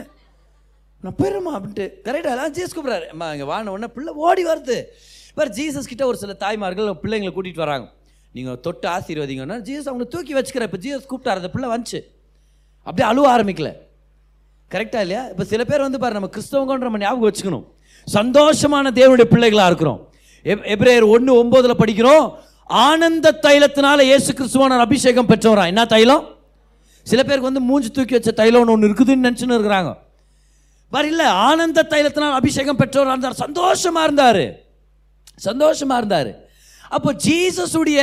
நான் போயிடுமா அப்படின்ட்டு. கரெக்டாக எல்லாம் ஜீசஸ் கூப்பிட்றாரு. அம்மா இங்கே வான உடனே பிள்ளை ஓடி வருது. பாரு ஜீசஸ் கிட்ட ஒரு சில தாய்மார்கள் பிள்ளைங்களை கூட்டிகிட்டு வராங்க. நீங்கள் தொட்டு ஆசீர்வதிங்கன்னா ஜீசஸ் அவங்களை தூக்கி வச்சுக்கிற இப்போ ஜீசஸ் கூப்பிட்டாரு அந்த பிள்ளை வந்துச்சு. அப்படியே அழுவ ஆரம்பிக்கல. கரெக்டாக இல்லையா? இப்போ சில பேர் வந்து பாரு நம்ம கிறிஸ்தவங்கன்ற நம்ம ஞாபகம் வச்சுக்கணும். சந்தோஷமான தேவனுடைய பிள்ளைகளாக இருக்கிறோம். எப்ரேயர் ஒன்று ஒம்போதில் படிக்கிறோம். ஆனந்த தைலத்தினால இயேசு கிறிஸ்துவான அபிஷேகம் பெற்றவரா? என்ன தைலம்? சில பேருக்கு வந்து மூஞ்சி தூக்கி வச்ச தைலம்னு ஒன்று இருக்குதுன்னு நினச்சின்னு இருக்கிறாங்க. பாரு இல்லை ஆனந்த தைலத்தினால் அபிஷேகம் பெற்றவராக இருந்தார். சந்தோஷமாக இருந்தார். சந்தோஷமாக இருந்தார். அப்போ ஜீசஸுடைய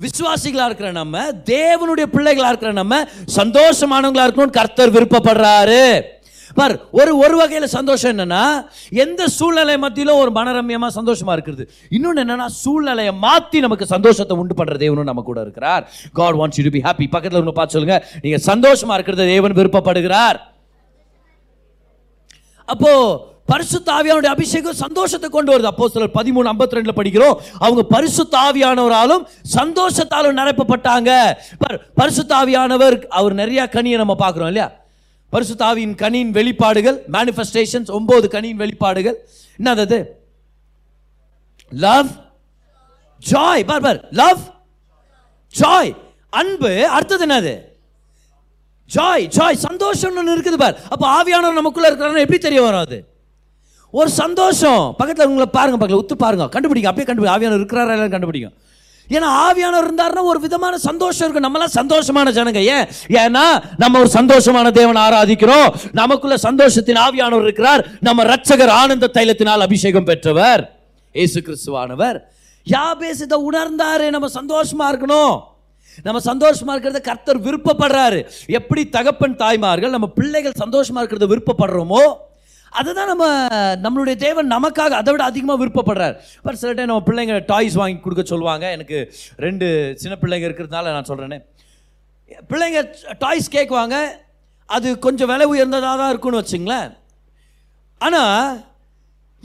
விசுவாசிகளாக இருக்கிற நம்ம தேவனுடைய பிள்ளைகளாக இருக்கிற நம்ம சந்தோஷமானவங்களாக இருக்கணும்னு கர்த்தர் விருப்பப்படுறாரு. பார் ஒரு ஒரு வகையில் சந்தோஷம் என்னன்னா எந்த சூழ்நிலை மத்தியிலும் ஒரு மனரம்யமாக சந்தோஷமா இருக்கிறது. இன்னொன்று என்னன்னா சூழ்நிலையை மாற்றி நமக்கு சந்தோஷத்தை உண்டு பண்ணுற தேவனும் நம்ம கூட இருக்கிறார். God wants you to be happy பக்கத்தில் ஒன்று பார்த்து சொல்லுங்க. நீங்கள் சந்தோஷமா இருக்கிறது தேவன் விருப்பப்படுகிறார். அப்போ பரிசுத்த அபிஷேகம் சந்தோஷத்தை கொண்டு வருது. அப்போ சிலர் பதிமூணு ஐம்பத்தி ரெண்டுல படிக்கிறோம். அவங்க பரிசுத்தாவியானவராலும் சந்தோஷத்தாலும் நிரப்பப்பட்டாங்க. பார், பரிசுத்த அவர் நிறைய கனியை நம்ம பார்க்குறோம் இல்லையா? பரிசுத்தாவியின் கனியின் வெளிப்பாடுகள் மேனிஃபெஸ்டேஷன்ஸ் ஒன்பது கனியின் வெளிப்பாடுகள். என்னது அது? லவ் ஜாய் பார் பார். லவ் ஜாய் அன்பு. அடுத்தது என்னது? ஜாய் ஜாய் சந்தோஷம் ஒன்று இருக்குது பார். அப்போ ஆவியானவர் நமக்குள்ளே இருக்கிறான்னு எப்படி தெரிய வரும் அது? ஒரு சந்தோஷம். பக்கத்தில் உங்களை பாருங்க பக்கத்தில். உத்து பாருங்க. கண்டுபிடிங்க. அப்படியே கண்டுபிடிங்க. ஆவியானவர் இருக்கிறாரா இல்லைன்னு கண்டுபிடிக்கும் ஏன்னா ஆவியானவர் இருந்தார்னா ஒரு விதமான சந்தோஷம் இருக்கும். நம்மளாம் சந்தோஷமான ஜனங்க. ஏன்? ஏன்னா நம்ம ஒரு சந்தோஷமான தேவனை ஆராதிக்கிறோம். நமக்குள்ள சந்தோஷத்தின் ஆவியானவர் இருக்கிறார். நம்ம ரட்சகர் ஆனந்த தைலத்தினால் அபிஷேகம் பெற்றவர். ஏசு கிறிஸ்துவானவர் யாபேஸ் இதை உணர்ந்தாரு நம்ம சந்தோஷமா இருக்கணும். நம்ம சந்தோஷமா இருக்கிறத கர்த்தர் விருப்பப்படுறாரு. எப்படி தகப்பன் தாய்மார்கள் நம்ம பிள்ளைகள் சந்தோஷமா இருக்கிறத விருப்பப்படுறோமோ அதுதான் நம்ம நம்மளுடைய தேவன் நமக்காக அதை விட அதிகமாக விருப்பப்படுறார். பட் சில டைம் நம்ம பிள்ளைங்க டாய்ஸ் வாங்கி கொடுக்க சொல்லுவாங்க. எனக்கு ரெண்டு சின்ன பிள்ளைங்க இருக்கிறதுனால நான் சொல்கிறேனே பிள்ளைங்க டாய்ஸ் கேட்குவாங்க அது கொஞ்சம் விலை உயர்ந்ததாக தான் இருக்குன்னு வச்சுங்களேன். ஆனால்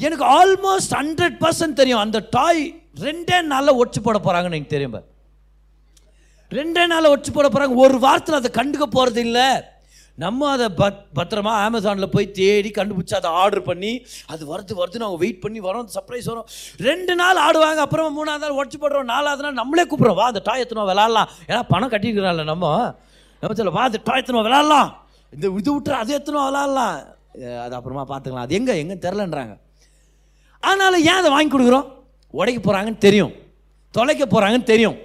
எனக்கு ஆல்மோஸ்ட் ஹண்ட்ரட் பர்சன்ட் தெரியும். அந்த டாய் ரெண்டே நாளில் ஒச்சு போட போகிறாங்கன்னு எனக்கு தெரியும் ரெண்டே நாளில் ஒச்சு போட போகிறாங்க ஒரு வாரத்தில் அதை கண்டுக்க போகிறது இல்லை நம்ம அதை பத் பத்திரமா அமேசானில் போய் தேடி கண்டுபிடிச்சி அதை ஆர்டர் பண்ணி அது வருது வருதுன்னு அவங்க வெயிட் பண்ணி வரோம் சர்ப்ரைஸ் வரும். ரெண்டு நாள் ஆடுவாங்க அப்புறமா மூணாவது நாள் உடச்சி போடுறோம் நாலாவது நாள் நம்மளே கூப்பிட்றோம் வா அந்த டாய் எத்தனை விளாட்லாம். ஏன்னா பணம் கட்டியிருக்கிறான்ல நம்ம. நம்ம சொல்ல வா அந்த டாய் எத்தனை விளாட்லாம். இந்த இது விட்டுற அது எத்தனை விளாட்லாம். அது அப்புறமா பார்த்துக்கலாம். அது எங்கே எங்கே தெரிலன்றாங்க அதனால் ஏன் அதை வாங்கி கொடுக்குறோம்? உடைக்க போகிறாங்கன்னு தெரியும். தொலைக்க போகிறாங்கன்னு தெரியும்.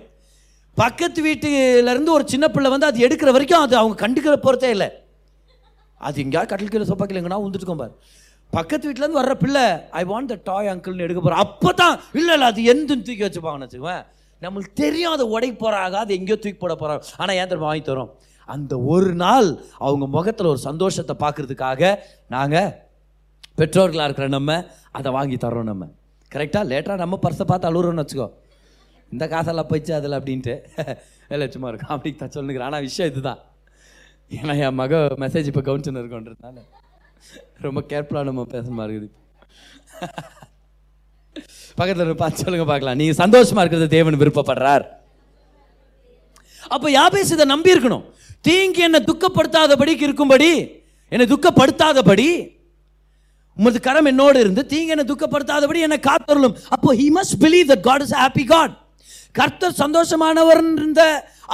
பக்கத்து வீட்டுலேருந்து ஒரு சின்ன பிள்ளை வந்து அது எடுக்கிற வரைக்கும் அது அவங்க கண்டுக்கிற போகிறதே இல்லை. அது எங்கேயாவது கட்டில் கீழே சொப்பா கீழே எங்கன்னா பக்கத்து வீட்டிலேருந்து வர்ற பிள்ளை ஐ வாண்ட் த டாய் அங்கிள்னு எடுக்க போகிறோம் அப்போ தான் இல்லை இல்லை அது எந்துன்னு தூக்கி வச்சுப்பாங்கன்னு வச்சுக்குவேன் நம்மளுக்கு தெரியும் அதை போகிறாங்க அது எங்கேயோ தூக்கி போட போகிறாங்க ஆனால் ஏன் தெரியுமா வாங்கி தரோம்? அந்த ஒரு நாள் அவங்க முகத்தில் ஒரு சந்தோஷத்தை பார்க்கறதுக்காக நாங்கள் பெற்றோர்களாக இருக்கிற நம்ம அதை வாங்கி தரோம் நம்ம. கரெக்டாக லேட்டராக நம்ம பர்ஸை பார்த்து அழுகுறோம்னு வச்சுக்கோ. இந்த காசெல்லாம் போயிடுச்சு அதில் அப்படின்ட்டு. இல்லை சும்மா இருக்கும். அப்படி தான் சொல்லுங்கிறேன் ஆனால் விஷயம் இதுதான். ஏன்னா என் மக மெசேஜ் இப்போ கவுன்சில் இருக்கோன்றதுனால ரொம்ப கேர்ஃபுல்லாக நம்ம பேச மாதிரி இருக்குது பக்கத்தில் பார்த்து சொல்லுங்க பார்க்கலாம். நீங்கள் சந்தோஷமாக இருக்கிறது தேவன் விருப்பப்படுறார். அப்போ யாபேஸ் இதை நம்பி இருக்கணும். தீங்கு என்னை துக்கப்படுத்தாதபடிக்கு இருக்கும்படி என்னை துக்கப்படுத்தாதபடி உமது கரம் என்னோடு இருந்து தீங்கு என்னை துக்கப்படுத்தாதபடி என்னை காத்தருளும். அப்போ he must believe that God is happy God கர்த்தர் சந்தோஷமானவர் இருந்த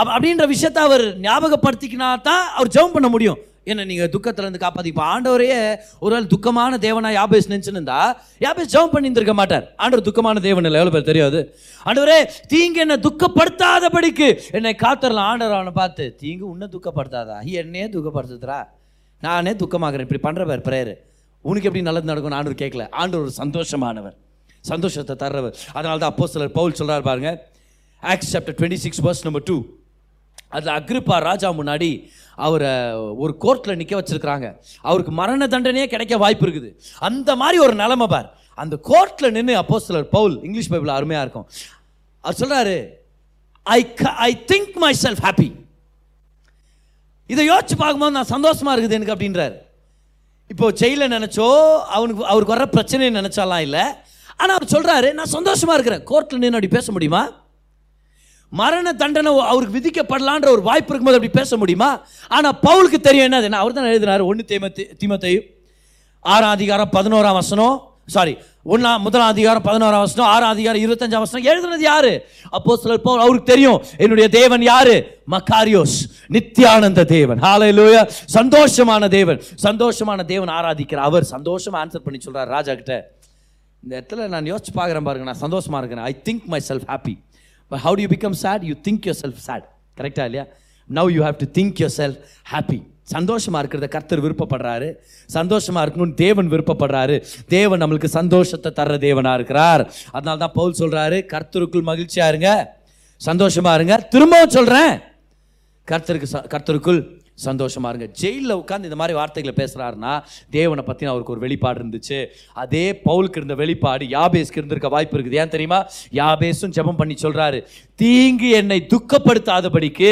அப்படின்ற விஷயத்தை அவர் ஞாபகப்படுத்திக்கினா தான் அவர் ஜெபம் பண்ண முடியும். என்ன நீங்கள் துக்கத்துலேருந்து காப்பாற்றி இப்போ ஆண்டவரையே ஒரு ஆள் துக்கமான தேவனா யாபேஸ் நினச்சுன்னு இருந்தா யாபேஸ் ஜெபம் பண்ணியிருந்திருக்க மாட்டார். ஆண்டவர் துக்கமான தேவன் இல்லை. எவ்வளோ பேர் தெரியாது? ஆண்டவரே தீங்கு என்னை துக்கப்படுத்தாதபடிக்கு என்னை காத்தரலாம் ஆண்டவர் அவனை பார்த்து தீங்கு உன்னை துக்கப்படுத்தாதா? என்னையே துக்கப்படுத்துறா நானே துக்கமாகிறேன் இப்படி பண்ணுற பேர் ப்ரேயரு. உனக்கு எப்படி நல்லது நடக்கும்னு ஆண்டவர் கேட்கல. ஆண்டவர் ஒரு சந்தோஷமானவர். சந்தோஷத்தை தர்றவர். அதனால தான் அப்போ சிலர் பவுல் சொல்கிறார் பாருங்க. Acts chapter twenty six verse number two அதில் அக்ரிப்பா ராஜா முன்னாடி அவரை ஒரு கோர்ட்டில் நிற்க வச்சிருக்கிறாங்க. அவருக்கு மரண தண்டனையே கிடைக்க வாய்ப்பு இருக்குது. அந்த மாதிரி ஒரு நிலைமை பார். அந்த கோர்ட்டில் நின்று அப்போ சிலர் பவுல் இங்கிலீஷ் பைபிள் அருமையாக இருக்கும். அவர் சொல்கிறாரு ஐ க I think myself happy இதை யோசிச்சு பார்க்கும்போது நான் சந்தோஷமாக இருக்குது எனக்கு அப்படின்றாரு. இப்போ ஜெயில நினச்சோ அவனுக்கு அவருக்கு வர பிரச்சனையை நினச்சாலாம் இல்லை. ஆனால் அவர் சொல்கிறாரு நான் சந்தோஷமாக இருக்கிறேன். கோர்ட்டில் நின்று அப்படி பேச முடியுமா? மரண தண்டனை அவருக்கு விதிக்கப்படலான்ற ஒரு வாய்ப்பு இருக்கும்போது அப்படி பேச முடியுமா? ஆனால் பவுலுக்கு தெரியும் என்னதுன்னா அவர் தான் எழுதினார். ஒன்று தீம தீமத்தையும் ஆறாம் அதிகாரம் பதினோராம் வசனம். சாரி ஒன்றாம் முதலாம் அதிகாரம் பதினோராம் வசனம். ஆறாம் அதிகாரம் இருபத்தஞ்சாம் வசனம். எழுதுனது யாரு? அப்போ சிலர் பவுல். அவருக்கு தெரியும். என்னுடைய தேவன் யாரு? மக்காரியோஸ். நித்யானந்த தேவன். ஹalleluya சந்தோஷமான தேவன். சந்தோஷமான தேவன் ஆராதிக்கிற அவர். சந்தோஷமாக ஆன்சர் பண்ணி சொல்கிறார் ராஜா கிட்ட இந்த இடத்துல நான் யோசிச்சு பார்க்குறேன் பாருங்க. நான் சந்தோஷமாக இருக்கிறேன். I think myself happy but how you become sad you think yourself sad கரெக்டாக இல்லையா? Now you have to think yourself happy சந்தோஷமாக இருக்கிறத கர்த்தர் விருப்பப்படுறாரு. சந்தோஷமாக இருக்கணும்னு தேவன் விருப்பப்படுறாரு. தேவன் நம்மளுக்கு சந்தோஷத்தை தர்ற தேவனாக இருக்கிறார். அதனால தான் பவுல் சொல்கிறாரு கர்த்தருக்குள் மகிழ்ச்சியா இருங்க. சந்தோஷமாக இருங்க. திரும்பவும் சொல்கிறேன் கர்த்தருக்கு ச- கர்த்தருக்குள் சந்தோஷமா இருங்க. ஜெயிலில் உட்காந்து இந்த மாதிரி வார்த்தைகளை பேசுகிறாருன்னா தேவனை பற்றின அவருக்கு ஒரு வெளிப்பாடு இருந்துச்சு. அதே பவுலுக்கு இருந்த வெளிப்பாடு யாபேஸ்க்கு இருந்திருக்க வாய்ப்பு இருக்குது. ஏன் தெரியுமா? யாபேஸும் ஜெபம் பண்ணி சொல்கிறாரு தீங்கு என்னை துக்கப்படுத்தாதபடிக்கு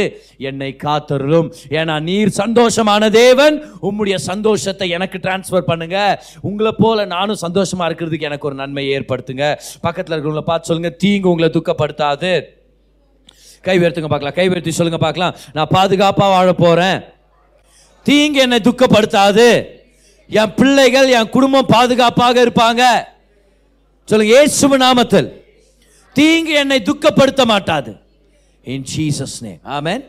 என்னை காத்தருளும். ஏன்னா நீர் சந்தோஷமான தேவன். உம்முடைய சந்தோஷத்தை எனக்கு டிரான்ஸ்ஃபர் பண்ணுங்க. உங்களை போல நானும் சந்தோஷமாக இருக்கிறதுக்கு எனக்கு ஒரு நன்மை ஏற்படுத்துங்க. பக்கத்தில் இருக்கிறவங்கள பார்த்து சொல்லுங்க தீங்கு உங்களை துக்கப்படுத்தாது. கை உயர்த்துங்க பார்க்கலாம். கை உயர்த்தி சொல்லுங்க பார்க்கலாம். நான் பாதுகாப்பாக வாழ போகிறேன் தீங்கு என்னை துக்கப்படுத்தாது. என் பிள்ளைகள் என் குடும்பம் பாதுகாப்பாக இருப்பாங்க. சொல்லுங்க ஏசும நாமத்தில். தீங்கு என்னை துக்கப்படுத்த மாட்டாது. இன் ஜீசஸ் நேம் ஆமேன்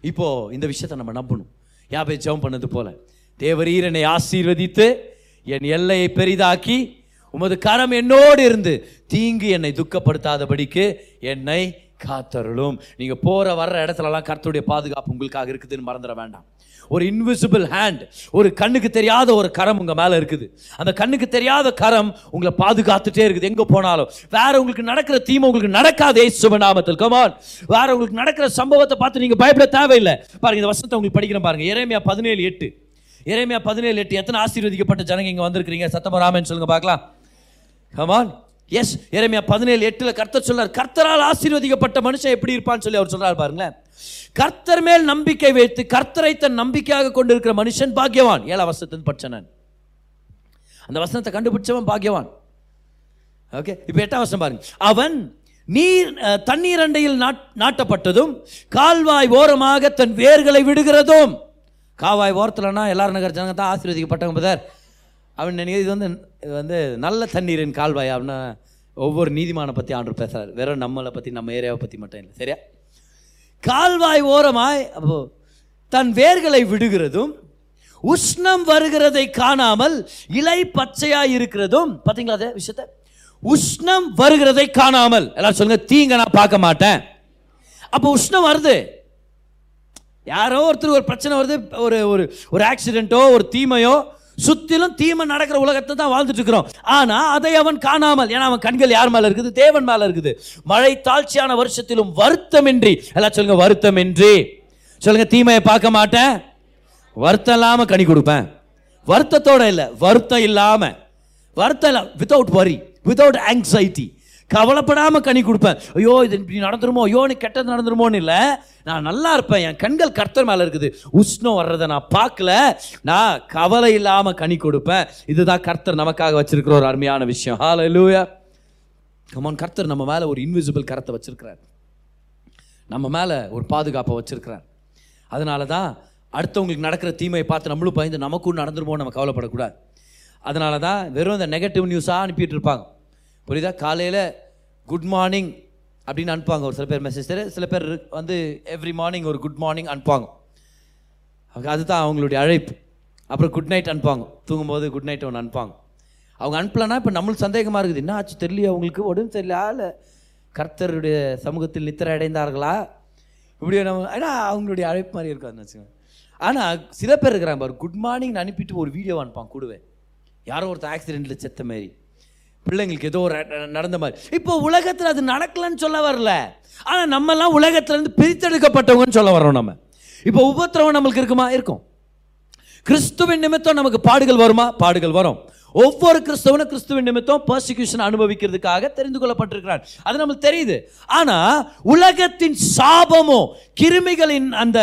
இப்போ இந்த விஷயத்தை நம்ம நம்பணும். யாபே ஜெபம் பண்ணது போல? தேவரீர் என்னை ஆசீர்வதித்து என் எல்லையை பெரிதாக்கி உமது கரம் என்னோடு இருந்து தீங்கு என்னை துக்கப்படுத்தாதபடிக்கு என்னை காத்தருளும். நீங்கள் போகிற வர்ற இடத்துலலாம் கர்த்தருடைய பாதுகாப்பு உங்களுக்காக இருக்குதுன்னு மறந்துட வேண்டாம். ஒரு இன்விசிபிள் ஹேண்ட் ஒரு கண்ணுக்கு தெரியாத ஒரு கரம் உங்கள் மேலே இருக்குது. அந்த கண்ணுக்கு தெரியாத கரம் உங்களை பாதுகாத்துட்டே இருக்குது. எங்கே போனாலும். வேற உங்களுக்கு நடக்கிற தீமை உங்களுக்கு நடக்காதே சுபநாமத்தில் கமான் வேற உங்களுக்கு நடக்கிற சம்பவத்தை பார்த்து நீங்கள் பயப்பட தேவையில்லை. பாருங்க இந்த வசனத்தை உங்களுக்கு படிக்கிறேன் பாருங்க. இறைமையா பதினேழு எட்டு. இறைமையா பதினேழு எட்டு. எத்தனை ஆசீர்வதிக்கப்பட்ட ஜனங்க இங்கே வந்திருக்கிறீங்க? சத்தமராமன் சொல்லுங்கள் சொல்லுங்க பார்க்கலாம். கமான் எஸ் இறைமையா பதினேழு எட்டில் கர்த்தர் சொல்றார் கர்த்தரால் ஆசீர்வதிக்கப்பட்ட மனுஷன் எப்படி இருப்பான்னு சொல்லி அவர் சொல்றாரு பாருங்களேன். கர்த்தர் மேல் நம்பிக்கை வைத்து கர்த்தரை தன் நம்பிக்கையாக கொண்டிருக்கிற மனுஷன் பாக்கியவான். ஏழா வசனத்தின் படிச்சனன் அந்த வசனத்தை கண்டுபிடிச்சவன் பாக்கியவான். ஓகே இப்போ எட்டாம் வசனம் பாருங்க. அவன் நீர் தண்ணீர் அண்டையில் நாட்- நாட்டப்பட்டதும் கால்வாய் ஓரமாக தன் வேர்களை விடுகிறதும். காவாய் ஓரத்தில்னா எல்லாரும் நகர் ஜனங்க தான் ஆசீர்வதிக்கப்பட்டவங்க பதர் அவன் நினைக்கிறது இது வந்து இது வந்து நல்ல தண்ணீரின் கால்வாய் அப்படின்னா ஒவ்வொரு நீதிமானை பற்றி ஆண்டு பேசுகிறார் வெறும் நம்மளை பற்றி நம்ம ஏரியாவை பற்றி மட்டும் இல்லை சரியா? கால்வாய் ஓரமாய் அப்போ தன் வேர்களை விடுகிறதும் உஷ்ணம் வருகிறதை காணாமல் இலை பச்சையாக இருக்கிறதும் பார்த்தீங்களா அதே விஷயத்த? உஷ்ணம் வருகிறதை காணாமல் எல்லாரும் சொல்லுங்க தீங்க நான் பார்க்க மாட்டேன். அப்போ உஷ்ணம் வருது. யாரோ ஒருத்தர் ஒரு பிரச்சனை வருது ஒரு ஒரு ஒரு ஆக்சிடெண்ட்டோ ஒரு தீமையோ சுத்திலும் தீமை நடக்கிற உலகத்தை தான் வாழ்ந்துட்டு இருக்கிறோம் ஆனா அதை அவன் காணாமல் ஏன்னா அவன் கண்கள் யார் மேல இருக்குது? தேவன் மேல இருக்குது. மழை தாழ்ச்சியான வருஷத்திலும் வருத்தமின்றி எல்லாம் சொல்லுங்க வருத்தமின்றி. சொல்லுங்க தீமையை பார்க்க மாட்டேன். வருத்தம் இல்லாம கனி கொடுப்பேன். வருத்தத்தோட இல்லை வருத்தம் இல்லாம. வருத்தம் இல்லை வித்தவுட் வரி வித்தவுட் ஆங்ஸைட்டி கவலைப்படாமல் கனி கொடுப்பேன். ஐயோ இது இப்படி நடந்துருமோ? ஐயோ நீ கெட்டது நடந்துருமோன்னு இல்லை. நான் நல்லா இருப்பேன். என் கண்கள் கர்த்தர் மேலே இருக்குது. உஷ்ணம் வர்றதை நான் பார்க்கல. நான் கவலை இல்லாமல் கனி கொடுப்பேன். இதுதான் கர்த்தர் நமக்காக வச்சிருக்கிற ஒரு அருமையான விஷயம். ஹalleluya கமான் கர்த்தர் நம்ம மேலே ஒரு இன்விசிபிள் கரத்தை வச்சிருக்கிறார். நம்ம மேலே ஒரு பாதுகாப்பை வச்சிருக்கிறார். அதனால தான் அடுத்தவங்களுக்கு நடக்கிற தீமையை பார்த்து நம்மளும் பயந்து நமக்கும் நடந்துருமோ நம்ம கவலைப்படக்கூடாது. அதனால தான் வெறும் இந்த நெகட்டிவ் நியூஸாக அனுப்பிட்டு இருப்பாங்க. புரியுதா? காலையில் குட் மார்னிங் அப்படின்னு அனுப்புவாங்க. ஒரு சில பேர் மெசேஜ் சில பேர் வந்து எவ்ரி மார்னிங் ஒரு குட் மார்னிங் அனுப்புவாங்க. அதுதான் அவங்களுடைய அழைப்பு. அப்புறம் குட் நைட் அனுப்புவாங்க. தூங்கும்போது குட் நைட் ஒன்று அனுப்பாங்க அவங்க அனுப்பலன்னா இப்போ நம்மளுக்கு சந்தேகமாக இருக்குது. என்ன ஆச்சு? தெரியல அவங்களுக்கு உடம்பு தெரியல இல்லை கர்த்தருடைய சமூகத்தில் நித்திரை அடைந்தார்களா இப்படி நம்ம ஏன்னா அவங்களுடைய அழைப்பு மாதிரி இருக்காதுன்னு வச்சுக்கோங்க. ஆனால் சில பேர் இருக்கிறாங்க பாரு குட் மார்னிங் அனுப்பிட்டு ஒரு வீடியோ அனுப்பான் கூடுவேன் யாரோ ஒருத்தர் ஆக்சிடெண்ட்டில் செத்த மாரி பிள்ளைங்களுக்கு ஏதோ ஒரு நடந்த மாதிரி. இப்போ உலகத்தில் அது நடக்கலன்னு சொல்ல வரல. ஆனால் நம்மலாம் உலகத்துலேருந்து பிரித்தெடுக்கப்பட்டவங்கன்னு சொல்ல வரோம் நம்ம. இப்போ உபத்திரவம் நம்மளுக்கு இருக்குமா? இருக்கும். கிறிஸ்துவின் நிமித்தம் நமக்கு பாடுகள் வருமா? பாடுகள் வரும். ஒவ்வொரு கிறிஸ்தவனும் கிறிஸ்துவின் நிமித்தம் பர்சிக்யூஷன் அனுபவிக்கிறதுக்காக தெரிந்து கொள்ளப்பட்டிருக்கிறார். அது நம்மளுக்கு தெரியுது. ஆனால் உலகத்தின் சாபமோ கிருமிகளின் அந்த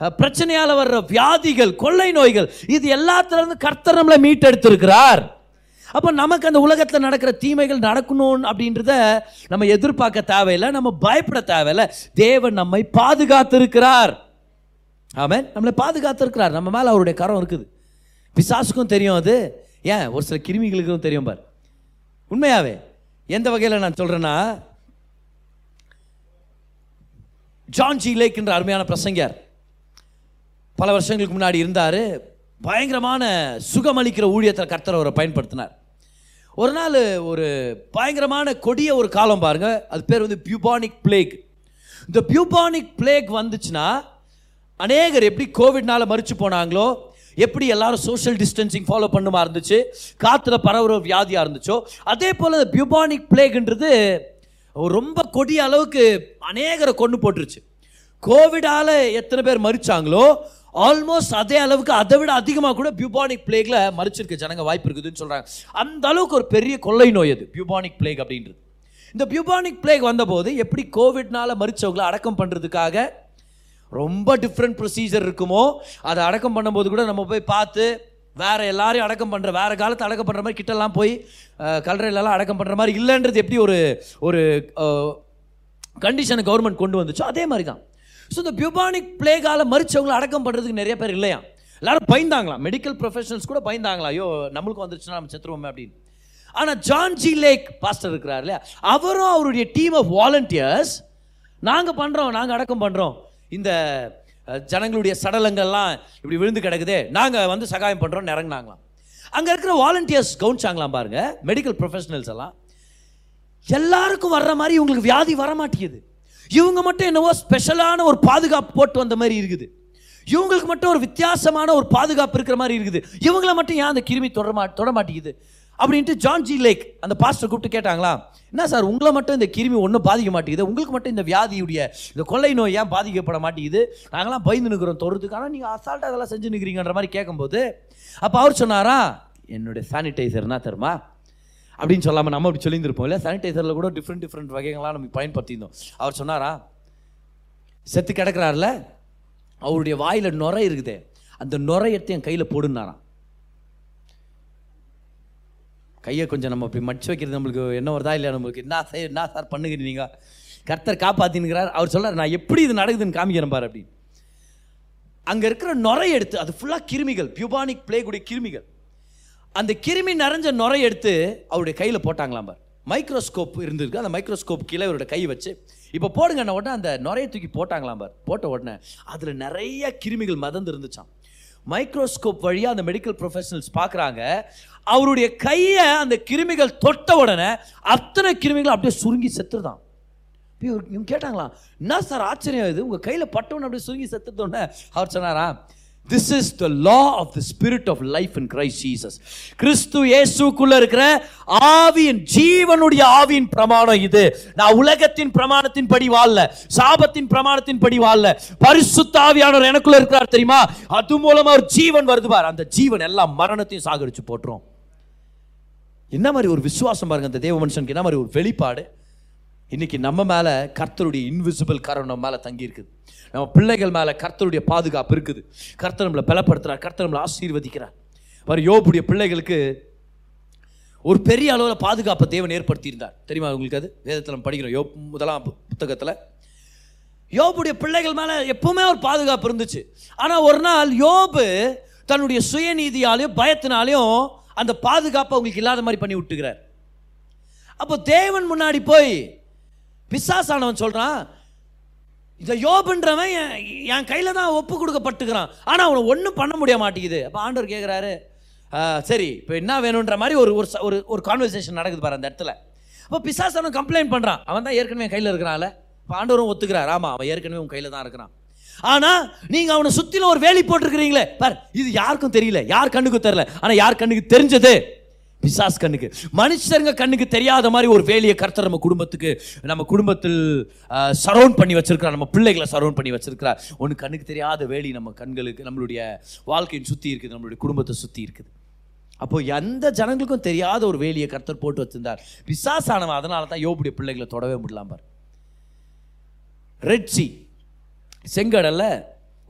பிரச்சனையால் வர்ற வியாதிகள் கொள்ளை நோய்கள் இது எல்லாத்துலேருந்து கர்த்தர் நம்மளை மீட்டெடுத்திருக்கிறார். அப்போ நமக்கு அந்த உலகத்தில் நடக்கிற தீமைகள் நடக்கணும் அப்படின்றத நம்ம எதிர்பார்க்க தேவையில்லை நம்ம பயப்பட தேவையில்லை. தேவன் நம்மை பாதுகாத்திருக்கிறார். ஆமாம் நம்மளை பாதுகாத்திருக்கிறார். நம்ம மேலே அவருடைய கரம் இருக்குது. பிசாசுக்கும் தெரியும் அது. ஏன்? ஒரு சில கிருமிகளுக்கும் தெரியும் பார். உண்மையாவே எந்த வகையில் நான் சொல்கிறேன்னா ஜான் ஜி லேக் என்ற அருமையான பிரசங்கர் பல வருஷங்களுக்கு முன்னாடி இருந்தார். பயங்கரமான சுகமளிக்கிற ஊழியத்தை கர்த்தர் அவரை பயன்படுத்தினார். ஒரு நாள் ஒரு பயங்கரமான கொடிய ஒரு காலம் பாருங்க. அது பேர் வந்து பியூபானிக் பிளேக் இந்த பியூபானிக் பிளேக் வந்துச்சுன்னா அநேகர் எப்படி கோவிட்னால மறிச்சு போனாங்களோ எப்படி எல்லாரும் சோஷியல் டிஸ்டன்சிங் ஃபாலோ பண்ணுமா இருந்துச்சு காற்றுல பரவுற வியாதியாக இருந்துச்சோ அதே போல் இந்த பியூபானிக் பிளேக்ன்றது ரொம்ப கொடிய அளவுக்கு அநேகரை கொண்டு போட்டுருச்சு. கோவிடால எத்தனை பேர் மறிச்சாங்களோ ஆல்மோஸ்ட் அதே அளவுக்கு அதை விட அதிகமாக கூட பியூபானிக் பிளேக்ல மறிச்சிருக்க ஜனங்க வாய்ப்பு இருக்குதுன்னு சொல்கிறாங்க அந்த அளவுக்கு ஒரு பெரிய கொள்ளை நோய் அது பியூபானிக் பிளேக் அப்படின்றது. இந்த பியூபானிக் பிளேக் வந்தபோது எப்படி கோவிட்னால மறிச்சவங்களை அடக்கம் பண்ணுறதுக்காக ரொம்ப டிஃப்ரெண்ட் ப்ரொசீஜர் இருக்குமோ அதை அடக்கம் பண்ணும்போது கூட நம்ம போய் பார்த்து வேற எல்லாரையும் அடக்கம் பண்ணுற வேறு காலத்தை அடக்கம் பண்ணுற மாதிரி கிட்டலாம் போய் அஹ், கல்லறையிலலாம் அடக்கம் பண்ணுற மாதிரி இல்லைன்றது எப்படி ஒரு ஒரு கண்டிஷனை கவர்மெண்ட் கொண்டு வந்துச்சோ அதே மாதிரி தான் ஸோ இந்த பியூபானிக் பிளேகால மறிச்சவங்களை அடக்கம் பண்ணுறதுக்கு நிறைய பேர் இல்லையா? எல்லாரும் பயந்தாங்களாம் மெடிக்கல் ப்ரொஃபஷனல்ஸ் கூட பயந்தாங்களா? ஐயோ நம்மளுக்கு வந்துருச்சுன்னா நம்ம செத்துருவோமே அப்படின்னு. ஆனால் ஜான் ஜி லேக் பாஸ்டர் இருக்கிறார் இல்லையா? அவரும் அவருடைய டீம் ஆஃப் வாலண்டியர்ஸ் நாங்கள் பண்ணுறோம் நாங்கள் அடக்கம் பண்ணுறோம் இந்த ஜனங்களுடைய சடலங்கள்லாம் இப்படி விழுந்து கிடக்குதே நாங்கள் வந்து சகாயம் பண்ணுறோம்னு இறங்குனாங்களாம். அங்கே இருக்கிற வாலண்டியர்ஸ் கவுன்ச்சாங்களாம் பாருங்கள் மெடிக்கல் ப்ரொஃபஷனல்ஸ் எல்லாம். எல்லாருக்கும் வர்ற மாதிரி இவங்களுக்கு வியாதி வர மாட்டேங்குது இவங்க மட்டும் என்னவோ ஸ்பெஷலான ஒரு பாதுகாப்பு போட்டு வந்த மாதிரி இருக்குது. இவங்களுக்கு மட்டும் ஒரு வித்தியாசமான ஒரு பாதுகாப்பு இருக்கிற மாதிரி இருக்குது. இவங்கள மட்டும் ஏன் அந்த கிருமி தொடமா தொடமாட்டேங்குது தொட மாட்டேங்குது? அப்படின்ட்டு ஜான் ஜி லேக் அந்த பாஸ்டர் கூப்பிட்டு கேட்டாங்களா என்ன சார் உங்களை மட்டும் இந்த கிருமி ஒன்றும் பாதிக்க மாட்டேங்குது? உங்களுக்கு மட்டும் இந்த வியாதியுடைய இந்த கொள்ளை நோய் ஏன் பாதிக்கப்பட மாட்டேங்குது? நாங்களாம் பயந்து நிற்கிறோம் தொடர்றதுக்கு ஆனால் நீங்கள் அசால்ட்டாக அதெல்லாம் செஞ்சு நிற்கிறீங்கன்ற மாதிரி கேட்கும்போது அப்போ அவர் சொன்னாரா என்னுடைய சானிடைசர்னா தருமா அப்படின்னு சொல்லாமல் நம்ம அப்படி சொல்லியிருந்திருப்போம். இல்லை சானிடைசரில் கூட டிஃப்ரெண்ட் டிஃப்ரெண்ட் வகைகள்லாம் நம்ம பயன்படுத்தியிருந்தோம். அவர் சொன்னாரா செத்து கிடக்குறாருல அவருடைய வாயில் நுரை இருக்குது. அந்த நுரையத்தை என் கையில் போடுனாராம் கையை கொஞ்சம் நம்ம அப்படி மடிச்சு வைக்கிறது நம்மளுக்கு என்ன வருதா இல்லையா? நம்மளுக்கு என்ன சார் என்ன சார் பண்ணுகிறீங்க? கர்த்தர் காப்பாத்தினுங்கிறார். அவர் சொல்கிறார் நான் எப்படி இது நடக்குதுன்னு காமிக்கிறேன் பாரு அப்படின்னு. அங்கே இருக்கிற நுரை எடுத்து அது ஃபுல்லாக கிருமிகள் பியூபானிக் பிளேகுடைய கிருமிகள். அந்த கிருமி நிறைஞ்ச நுரை எடுத்து அவருடைய கையில் போட்டாங்களாம் பார். மைக்ரோஸ்கோப் இருந்திருக்கு. அந்த மைக்ரோஸ்கோப் கீழே இவரோட கை வச்சு இப்போ போடுங்க உடனே அந்த நுரையை தூக்கி போட்டாங்களாம் பார். போட்ட உடனே அதில் நிறைய கிருமிகள் மதந்து இருந்துச்சாம். மைக்ரோஸ்கோப் வழியாக அந்த மெடிக்கல் ப்ரொஃபஷனல்ஸ் பார்க்குறாங்க அவருடைய கையை அந்த கிருமிகள் தொட்ட உடனே அத்தனை கிருமிகள் அப்படியே சுருங்கி செத்துருதான் இவங்க கேட்டாங்களா என்ன சார் ஆச்சரியம் இது? உங்கள் கையில் பட்டவன் அப்படியே சுருங்கி செத்துட்டோன்னே அவர் சொன்னாரா this is the law of the spirit of life in Christ Jesus கிறிஸ்து இயேசுக்குள்ள இருக்கிற ஆவியின் ஜீவனுடைய ஆவியின் பிரமாணம் இது. நான் உலகத்தின் பிரமாணத்தின் படி வாழல சாபத்தின் பிரமாணத்தின் படி வாழல. பரிசுத்த ஆவியானவர் எனக்குள்ள இருக்கிறார் தெரியுமா? அது மூலமா ஒரு ஜீவன் வருது பார். அந்த ஜீவன் எல்லாம் மரணத்தையும் சாகடிச்சு போட்டுரும். என்ன மாதிரி ஒரு விசுவாசம் பாருங்க அந்த தேவ மனுஷனுக்கு. என்ன மாதிரி ஒரு வெளிப்பாடு? இன்றைக்கி நம்ம மேலே கர்த்தருடைய இன்விசிபிள் கரம் நம்ம மேலே தங்கியிருக்குது. நம்ம பிள்ளைகள் மேலே கர்த்தருடைய பாதுகாப்பு இருக்குது. கர்த்தர் நம்மளை பலப்படுத்துகிறார் கர்த்தர் நம்மளை ஆசீர்வதிக்கிறார். வர யோபுடைய பிள்ளைகளுக்கு ஒரு பெரிய அளவில் பாதுகாப்பை தேவன் ஏற்படுத்தியிருந்தார். தெரியுமா உங்களுக்கு அது? வேதத்தில் நம்ம படிக்கிறோம். யோப் முதலாம் புத்தகத்தில். யோபுடைய பிள்ளைகள் மேலே எப்பவுமே ஒரு பாதுகாப்பு இருந்துச்சு. ஆனால் ஒரு நாள் யோபு தன்னுடைய சுயநீதியாலையும் பயத்தினாலையும் அந்த பாதுகாப்பை அவங்களுக்கு இல்லாத மாதிரி பண்ணி விட்டுக்கிறார். அப்போ தேவன் முன்னாடி போய் பிசாசானவன் சொல்கிறான் இதை யோபுன்றவன் என் என் கையில் தான் ஒப்பு கொடுக்கப்பட்டுக்கிறான். ஆனால் அவனை ஒன்றும் பண்ண முடிய மாட்டேங்குது. அப்போ ஆண்டவர் கேட்குறாரு சரி இப்போ என்ன வேணுன்ற மாதிரி ஒரு ஒரு ச- ஒரு ஒரு கான்வர்சேஷன் நடக்குது பாரு அந்த இடத்துல. அப்போ பிசாசானவன் கம்ப்ளைண்ட் பண்ணுறான் அவன் தான் ஏற்கனவே கையில் இருக்கிறான்ல. இப்போ ஆண்டவரும் ஒத்துக்கிறார். ஆமாம் அவன் ஏற்கனவே உன் கையில் தான் இருக்கிறான். ஆனால் நீங்கள் அவனை சுற்றிலும் ஒரு வேலி போட்டிருக்கிறீங்களே. பார் இது யாருக்கும் தெரியல. யார் கண்ணுக்கும் தெரியல. ஆனால் யார் கண்ணுக்கு தெரிஞ்சது? பிசாஸ் கண்ணுக்கு. மனுஷருங்க கண்ணுக்கு தெரியாத மாதிரி ஒரு வேலையை கர்த்தர் நம்ம குடும்பத்துக்கு நம்ம குடும்பத்தில் சரௌண்ட் பண்ணி வச்சிருக்கிறார். நம்ம பிள்ளைகளை சரௌண்ட் பண்ணி வச்சிருக்கிறார். ஒன்று கண்ணுக்கு தெரியாத வேலி நம்ம கண்களுக்கு நம்மளுடைய வாழ்க்கையின் சுற்றி இருக்குது நம்மளுடைய குடும்பத்தை சுற்றி இருக்குது. அப்போ எந்த ஜனங்களுக்கும் தெரியாத ஒரு வேலியை கர்த்தர் போட்டு வச்சிருந்தார். பிசாசானவன் அதனால தான் யோபுடைய பிள்ளைகளை தொடவே முடியலாம் பார். ரெட் சி செங்கடல்ல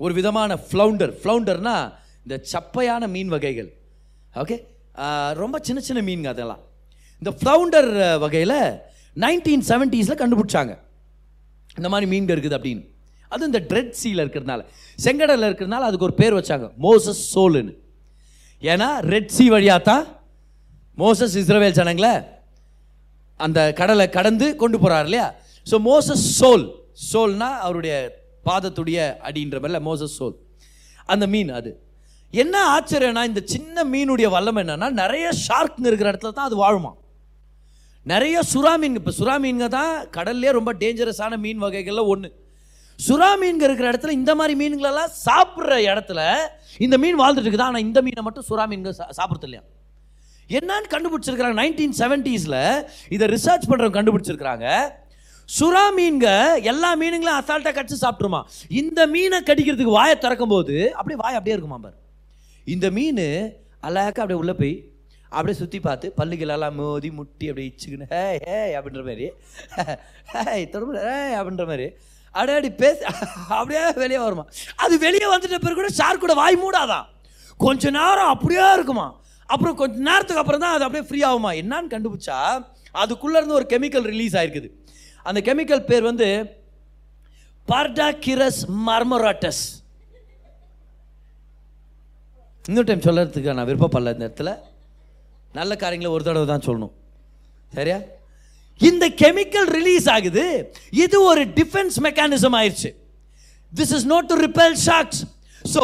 ஒரு விதமான ஃப்ளவுண்டர் ஃப்ளவுண்டர்னா இந்த சப்பையான மீன் வகைகள். ஓகே ரொம்ப சின்ன சின்ன மீன்கள் அதெல்லாம். இந்த ஃப்ளவுண்டர் வகையில் நைன்டீன் செவன்ட்டீஸில் கண்டுபிடிச்சாங்க. இந்த மாதிரி மீன்கள் இருக்குது அப்படின்னு. அது இந்த ட்ரெட் சீல இருக்கிறதுனால. செங்கடலில் இருக்கிறதுனால அதுக்கு ஒரு பேர் வச்சாங்க. மோசஸ் சோலுன்னு ஏன்னா ரெட் சி வழியாக தான் மோசஸ் இஸ்ரவேல் ஜனங்களை அந்த கடலை கடந்து கொண்டு போகிறார் இல்லையா? ஸோ மோசஸ் சோல் சோல்னா அவருடைய பாதத்துடைய அடின்ற மாதிரில மோசஸ் சோல் அந்த மீன் அது. என்ன ஆச்சரியம்னா இந்த சின்ன மீனுடைய வல்லம் என்னன்னா நிறைய ஷார்க்னு இருக்கிற இடத்துல தான் அது வாழுமா? நிறைய சுறா மீன் இப்போ சுறா மீன்க தான் கடல்லே ரொம்ப டேஞ்சரஸான மீன் வகைகளில் ஒன்று சுறா மீன்க இருக்கிற இடத்துல இந்த மாதிரி மீன்களெல்லாம் சாப்பிட்ற இடத்துல இந்த மீன் வாழ்ந்துட்டு இருக்குது. ஆனால் இந்த மீனை மட்டும் சுறா மீன்க சா- இல்லையா? என்னன்னு கண்டுபிடிச்சிருக்கிறாங்க. நைன்டீன் செவன்ட்டீஸில் இதை ரிசர்ச் பண்ணுறவங்க கண்டுபிடிச்சிருக்கிறாங்க. சுறா மீன்க எல்லா மீனுங்களும் அசால்ட்டாக கடிச்சு சாப்பிட்ருமா இந்த மீனை கடிக்கிறதுக்கு வாயை திறக்கும் போது அப்படியே வாய் அப்படியே இருக்குமா பாரு. இந்த மீன் அழகாக அப்படியே உள்ளே போய் அப்படியே சுற்றி பார்த்து பல்லுகளெல்லாம் மோதி முட்டி அப்படியே இச்சுக்கின்னு ஹே ஹே அப்படின்ற மாதிரி. ஹே தொடர்பு ஹே அப்படின்ற மாதிரி. அப்படியே அப்படி பேசி. அப்படியே வெளியே வருமா. அது வெளியே வந்துட்ட பிறகு கூட ஷார்க் கூட வாய் மூடாதான் கொஞ்ச நேரம் அப்படியே இருக்குமா. அப்புறம் கொஞ்ச நேரத்துக்கு அப்புறம் தான் அது அப்படியே ஃப்ரீ ஆகுமா. என்னன்னு கண்டுபிடிச்சா அதுக்குள்ளேருந்து ஒரு கெமிக்கல் ரிலீஸ் ஆயிருக்குது. அந்த கெமிக்கல் பேர் வந்து பார்டாகிரஸ் மர்மராட்டஸ் இன்னொரு டைம் சொல்கிறதுக்கு நான் விருப்பப்படல இந்த இடத்துல. நல்ல காரியங்களை ஒரு தடவை தான் சொல்லணும். சரியா? இந்த கெமிக்கல் ரிலீஸ் ஆகுது. இது ஒரு டிஃபென்ஸ் மெக்கானிசம் ஆயிடுச்சு this is not to repel sharks so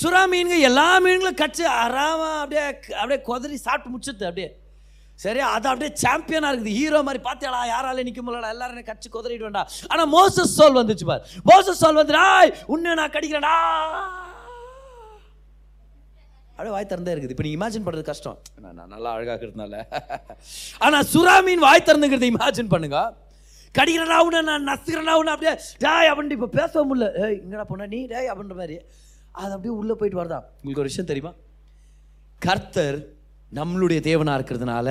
சுறா மீன்கள் எல்லா மீன்களும் கடிச்சு அறாம அப்படியே அப்படியே கொதறி சாப்பிட்டு முடிச்சது அப்படியே. சரி அது அப்படியே சாம்பியனாக இருக்குது. ஹீரோ மாதிரி பார்த்தியாடா யாராலே நிற்க முடியலடா எல்லாரும் என்னை கடிச்சு கொதறிட்டு வேண்டாம் ஆனால் மோசஸ் சோல் வந்துச்சு பார். மோசஸ் சோல் வந்து உன்னை நான் கடிக்கிறேன்டா. அப்படியே வாய் திறந்தே இருக்குது. இப்போ நீங்கள் இமேஜின் பண்ணுறது கஷ்டம். நான் நல்லா அழகாக இருக்கிறதுனால ஆனால் சுறா மீன் வாய் திறந்துங்கிறத இமேஜின் பண்ணுங்க. கடிக்கிறனா உன்னை நான் நசுக்கிறனா உன்னை அப்படியே டேய் அப்படின்ட்டு இப்போ பேச முடியல. ஏய் இங்கடா போன நீ டேய் அப்படின்ற மாதிரி. அது அப்படியே உள்ளே போயிட்டு வரதா உங்களுக்கு ஒரு விஷயம் தெரியுமா? கர்த்தர் நம்மளுடைய தேவனாக இருக்கிறதுனால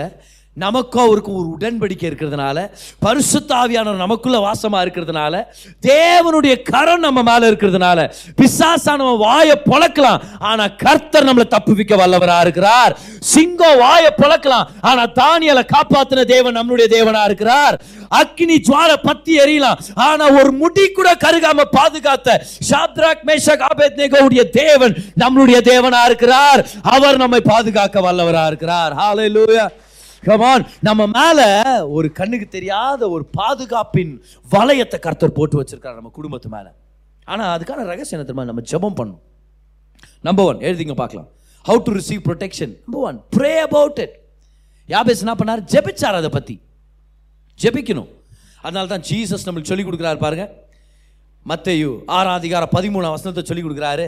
நமக்கும் அவருக்கும் ஒரு உடன்படிக்கை இருக்கிறதுனால பரிசுத்தாவியானவர் நமக்குள்ள வாசமா இருக்கிறதுனால தேவனுடைய கரம் நம்ம மேல இருக்கிறதுனால பிசாசானவன் வாயை பொழக்கலாம். ஆனா கர்த்தர் நம்மளை தப்புவிக்க வல்லவரா இருக்கிறார். சிங்கம் வாயை பொழக்கலாம். ஆனா தானியலை காப்பாத்தின தேவன் நம்மளுடைய தேவனா இருக்கிறார். அக்னி ஜுவால பத்தி எரியலாம் ஆனா ஒரு முடி கூட கருகாம பாதுகாத்த ஷாத்ராக் மேஷக் ஆபேத்நேகோவுடைய தேவன் நம்மளுடைய தேவனா இருக்கிறார். அவர் நம்மை பாதுகாக்க வல்லவரா இருக்கிறார். ஹalleluya கமான் நம்ம மேல ஒரு கண்ணுக்கு தெரியாத ஒரு பாதுகாப்பின் வளையத்தை கர்த்தர் போட்டு வச்சிருக்காரு நம்ம குடும்பத்து மேல. ஆனா அதுக்கான ரகசியம் என்ன தெரியுமா? நம்ம ஜெபம் பண்ணும் நம்பர் ஒன் எழுதிங்க பார்க்கலாம். How to receive protection number one pray about it யாபேஸ் என்ன பண்ணார்? ஜெபிச்சார் அதை பற்றி ஜெபிக்கணும். அதனால தான் ஜீசஸ் நம்மளுக்கு சொல்லிக் கொடுக்குறாரு பாருங்க. மத்தையு ஆறாம் அதிகாரம் பதிமூணாம் வசனத்தை சொல்லிக் கொடுக்குறாரு.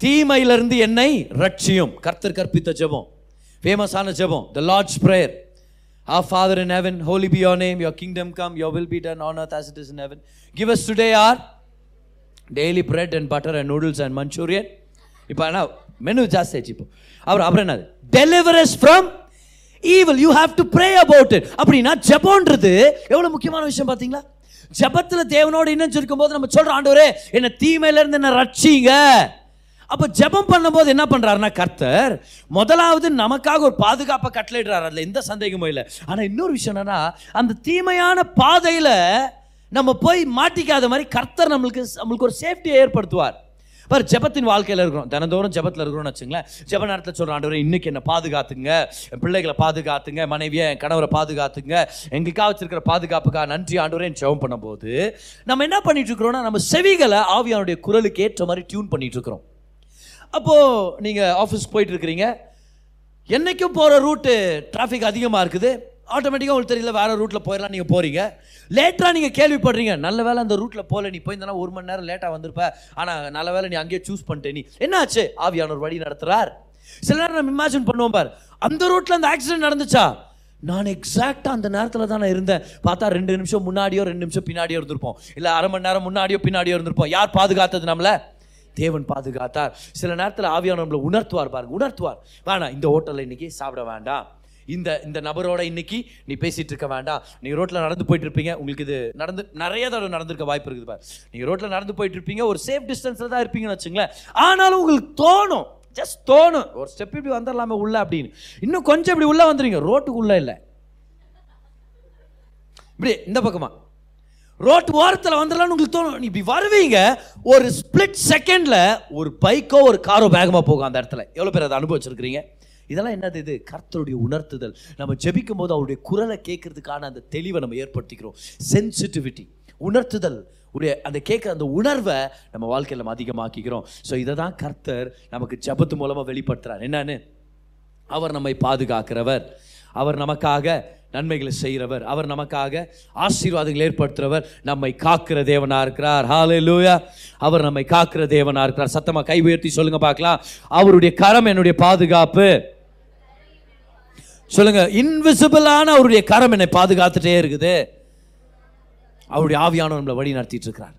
தீமையிலிருந்து என்னை ரட்சியும். கர்த்தர் கற்பித்த ஜெபம். ஃபேமஸான ஜெபம். The Lord's prayer Our Father in heaven, holy be your name, your kingdom come, your will be done on earth as it is in heaven. Give us today our daily bread and butter and noodles and Manchurian. இப்போ ஆனால் menu ஜாஸ்தி ஆச்சு இப்போ. அப்புறம் அப்புறம் என்னது? Deliver us from evil you have to pray about it அப்படின்னா ஜெபம்ன்றது எவ்வளோ முக்கியமான விஷயம் பார்த்தீங்களா? ஜபத்தில் தேவனோடு இணைஞ்சிருக்கும் போது நம்ம சொல்கிறோம் ஆண்டவரே என்ன தீமையிலேருந்து என்ன ரட்சிங்க. அப்போ ஜெபம் பண்ணும்போது என்ன பண்ணுறாருன்னா கர்த்தர் முதலாவது நமக்காக ஒரு பாதுகாப்பை கட்டளையிடுறாரு. அதில் எந்த சந்தேகமும் இல்லை. ஆனால் இன்னொரு விஷயம் என்னன்னா அந்த தீமையான பாதையில் நம்ம போய் மாட்டிக்காத மாதிரி கர்த்தர் நம்மளுக்கு நம்மளுக்கு ஒரு சேஃப்டியை ஏற்படுத்துவார். பார் ஜெபத்தின் வாழ்க்கையில் இருக்கிறோம். தினந்தோறும் ஜெபத்தில் இருக்கிறோம்னு வச்சுங்களேன். ஜெப நேரத்தில் சொல்கிற ஆண்டவர் இன்னைக்கு என்னை பாதுகாத்துங்க. என் பிள்ளைகளை பாதுகாத்துங்க. மனைவியை என் கணவரை பாதுகாத்துங்க. எங்களுக்காக வச்சிருக்கிற பாதுகாப்புக்காக நன்றி ஆண்டவரே ஜெபம் பண்ணும்போது நம்ம என்ன பண்ணிட்டு இருக்கிறோம்னா நம்ம செவிகளை ஆவியானுடைய குரலுக்கு ஏற்ற மாதிரி டியூன் பண்ணிட்டு இருக்கிறோம். அப்போது நீங்கள் ஆஃபீஸ் போயிட்டுருக்கிறீங்க. என்றைக்கும் என்னைக்கும் போகிற ரூட்டு டிராஃபிக் அதிகமாக இருக்குது. ஆட்டோமேட்டிக்காக உங்களுக்கு தெரியல வேறு ரூட்டில் போயிடலாம் நீங்கள் போகிறீங்க லேட்டாக நீங்கள் கேள்விப்படுறீங்க நல்ல வேளை அந்த ரூட்டில் போகல நீ போயிருந்தனா ஒரு மணி நேரம் லேட்டாக வந்திருப்ப. ஆனால் நல்ல வேளை நீ அங்கேயே சூஸ் பண்ணிட்டே நீ. என்னாச்சு ஆவியானவர் வழி நடத்துகிறார் சில நேரம் நம்ம இமேஜின் பண்ணுவோம் பார். அந்த ரூட்டில் அந்த ஆக்சிடென்ட் நடந்துச்சா? நான் எக்ஸாக்டாக அந்த நேரத்தில் தான் நான் இருந்தேன். பார்த்தா ரெண்டு நிமிஷம் முன்னாடியோ ரெண்டு நிமிஷம் பின்னாடியோ இருந்திருப்போம். இல்லை அரை மணி நேரம் முன்னாடியோ பின்னாடியோ இருந்திருப்போம். யார் பாதுகாத்தது நம்மளை? தேவன் பாதுகாத்தார். சில நேரத்தில் ஆவியான நம்மளை உணர்த்துவார் பாருங்க உணர்த்துவார். வேணாம் இந்த ஹோட்டலில் இன்னைக்கு சாப்பிட வேண்டாம். இந்த இந்த நபரோட இன்னைக்கு நீ பேசிகிட்டு இருக்க வேண்டாம். நீங்கள் ரோட்டில் நடந்து போயிட்டு இருப்பீங்க உங்களுக்கு இது நடந்து நிறைய தடவை நடந்திருக்க வாய்ப்பு இருக்குது பாரு. நீங்கள் ரோட்டில் நடந்து போயிட்டு இருப்பீங்க ஒரு சேஃப் டிஸ்டன்ஸில் தான் இருப்பீங்கன்னு வச்சுங்களேன். ஆனாலும் உங்களுக்கு தோணும் ஜஸ்ட் தோணும். ஒரு ஸ்டெப் இப்படி வந்துடலாமே உள்ள அப்படின்னு. இன்னும் கொஞ்சம் இப்படி உள்ளே வந்துடுங்க ரோட்டுக்குள்ளே இல்லை. இப்படி இந்த பக்கமாக ரோட்டு ஓரத்தில் வந்துடலாம்னு உங்களுக்கு தோணும். நீ இப்படி வருவீங்க ஒரு ஸ்பிளிட் செகண்டில் ஒரு பைக்கோ ஒரு காரோ வேகமாக போகும் அந்த இடத்துல. எவ்வளோ பேர் அதை அனுபவிச்சிருக்கிறீங்க? இதெல்லாம் என்னது இது? கர்த்தருடைய உணர்த்துதல். நம்ம ஜெபிக்கும் போது அவருடைய குரலை கேட்கறதுக்கான அந்த தெளிவை நம்ம ஏற்படுத்திக்கிறோம். சென்சிட்டிவிட்டி உணர்த்துதல். உடைய அந்த கேட்குற அந்த உணர்வை நம்ம வாழ்க்கையில் நம்ம அதிகமாக்கிக்கிறோம். ஸோ இதை தான் கர்த்தர் நமக்கு ஜெபத்து மூலமாக வெளிப்படுத்துறார். என்னன்னு? அவர் நம்மை பாதுகாக்கிறவர். அவர் நமக்காக நன்மைகளை செய்கிறவர். அவர் நமக்காக ஆசீர்வாதங்களை ஏற்படுத்துகிறவர் நம்மை காக்கிற தேவனாக இருக்கிறார். ஹalleluya அவர் நம்மை காக்கிற தேவனாக இருக்கிறார். சத்தமாக கை உயர்த்தி சொல்லுங்க பார்க்கலாம். அவருடைய கரம் என்னுடைய பாதுகாப்பு. சொல்லுங்க இன்விசிபிளான அவருடைய கரம் என்னை பாதுகாத்துட்டே இருக்குது. அவருடைய ஆவியானவர் நம்மளை வழி நடத்திட்டு இருக்கிறார்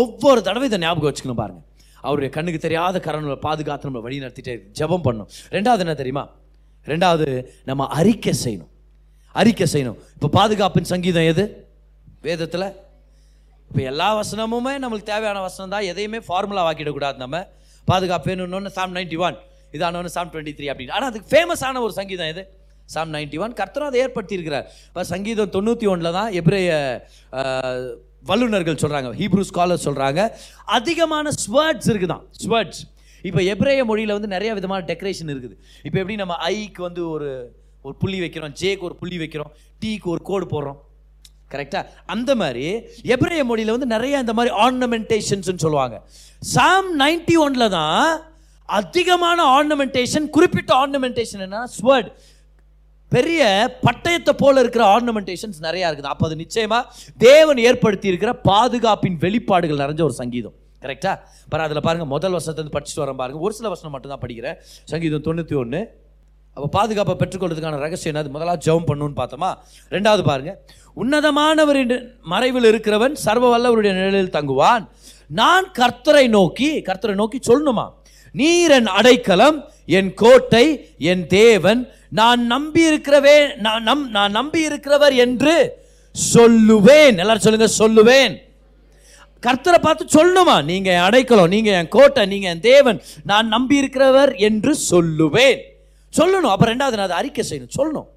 ஒவ்வொரு தடவை இதை ஞாபகம் வச்சுக்கணும் பாருங்க. அவருடைய கண்ணுக்கு தெரியாத கரம் நம்மளை பாதுகாத்து நம்மளை வழி நடத்திட்டே ஜபம் ஜெபம் பண்ணும். ரெண்டாவது என்ன தெரியுமா? ரெண்டாவது நம்ம அறிக்கை செய்யணும். அறிக்கை செய்யணும். இப்போ பாதுகாப்பின் சங்கீதம் எது? வேதத்தில். இப்போ எல்லா வசனமுமே நம்மளுக்கு தேவையான வசனம் தான் எதையுமே ஃபார்முலா ஆக்கிடக்கூடாது நம்ம. பாதுகாப்பு வேணும்னு சாம் நைன்டி ஒன் இதானவனு சாம் டுவெண்ட்டி த்ரீ அப்படின்னு. ஆனால் அதுக்கு ஃபேமஸான ஒரு சங்கீதம் எது? சாம் நைன்டி ஒன் கர்த்தரும் அதை ஏற்படுத்தியிருக்கிறார். இப்போ சங்கீதம் தொண்ணூற்றி ஒன்றில் தான் எப்ரேய வல்லுநர்கள் வல்லுனர்கள் சொல்கிறாங்க ஹீப்ரூ ஸ்காலர் சொல்கிறாங்க அதிகமான ஸ்வேர்ட்ஸ் இருக்குதான். ஸ்வேர்ட்ஸ் இப்போ எப்ரேய மொழியில் வந்து நிறைய விதமான டெக்கரேஷன் இருக்குது. இப்போ எப்படி நம்ம ஐக்கு வந்து ஒரு ஒரு புள்ளி வைக்கிறோம் ஜேக்கு ஒரு புள்ளி வைக்கிறோம் டீக்கு ஒரு கோடு போடுறோம். கரெக்டாக அந்த மாதிரி எப்ரேய மொழியில் வந்து நிறைய இந்த மாதிரி ஆர்னமெண்டேஷன்ஸ்னு சொல்லுவாங்க. சாம் நைன்டி ஒன்ல தான் அதிகமான ஆர்னமெண்டேஷன் குறிப்பிட்ட ஆர்னமெண்டேஷன் என்ன ஸ்வர்ட் பெரிய பட்டயத்தை போல இருக்கிற ஆர்னமெண்டேஷன்ஸ் நிறையா இருக்குது. அப்போ அது நிச்சயமாக தேவன் ஏற்படுத்தி இருக்கிற பாதுகாப்பின் வெளிப்பாடுகள் நிறைஞ்ச ஒரு சங்கீதம். கரெக்டா பாரு அதில் பாருங்க முதல் வருஷத்தை வந்து படிச்சுட்டு வரேன் பாருங்க. ஒரு சில வருஷம் மட்டும்தான் படிக்கிறேன். சங்கீதம் தொண்ணூற்றி ஒன்று அப்போ பாதுகாப்பை பெற்றுக்கொள்றதுக்கான ரகசியம் என்னது? முதலாக ஜெபம் பண்ணுன்னு பார்த்தோமா? ரெண்டாவது பாருங்க. உன்னதமானவரின் மறைவில் இருக்கிறவன் சர்வ வல்லவருடைய நிழலில் தங்குவான். நான் கர்த்தரை நோக்கி கர்த்தரை நோக்கி சொல்லணுமா? நீர் என் அடைக்கலம் என் கோட்டை என் தேவன். நான் நம்பி இருக்கிறவே நான் நம் நான் நம்பி இருக்கிறவர் என்று சொல்லுவேன். எல்லாரும் சொல்லுங்க சொல்லுவேன். கர்த்தரை பார்த்து சொல்லணுமா? நீங்க என் அடைக்கலம் நீங்க என் கோட்டை நீங்க என் தேவன் நான் நம்பி இருக்கிறவர் என்று சொல்லுவேன். சொல்லணும். அப்புறம் ரெண்டாவது நான் அதை அறிக்கை செய்யணும். சொல்லணும்.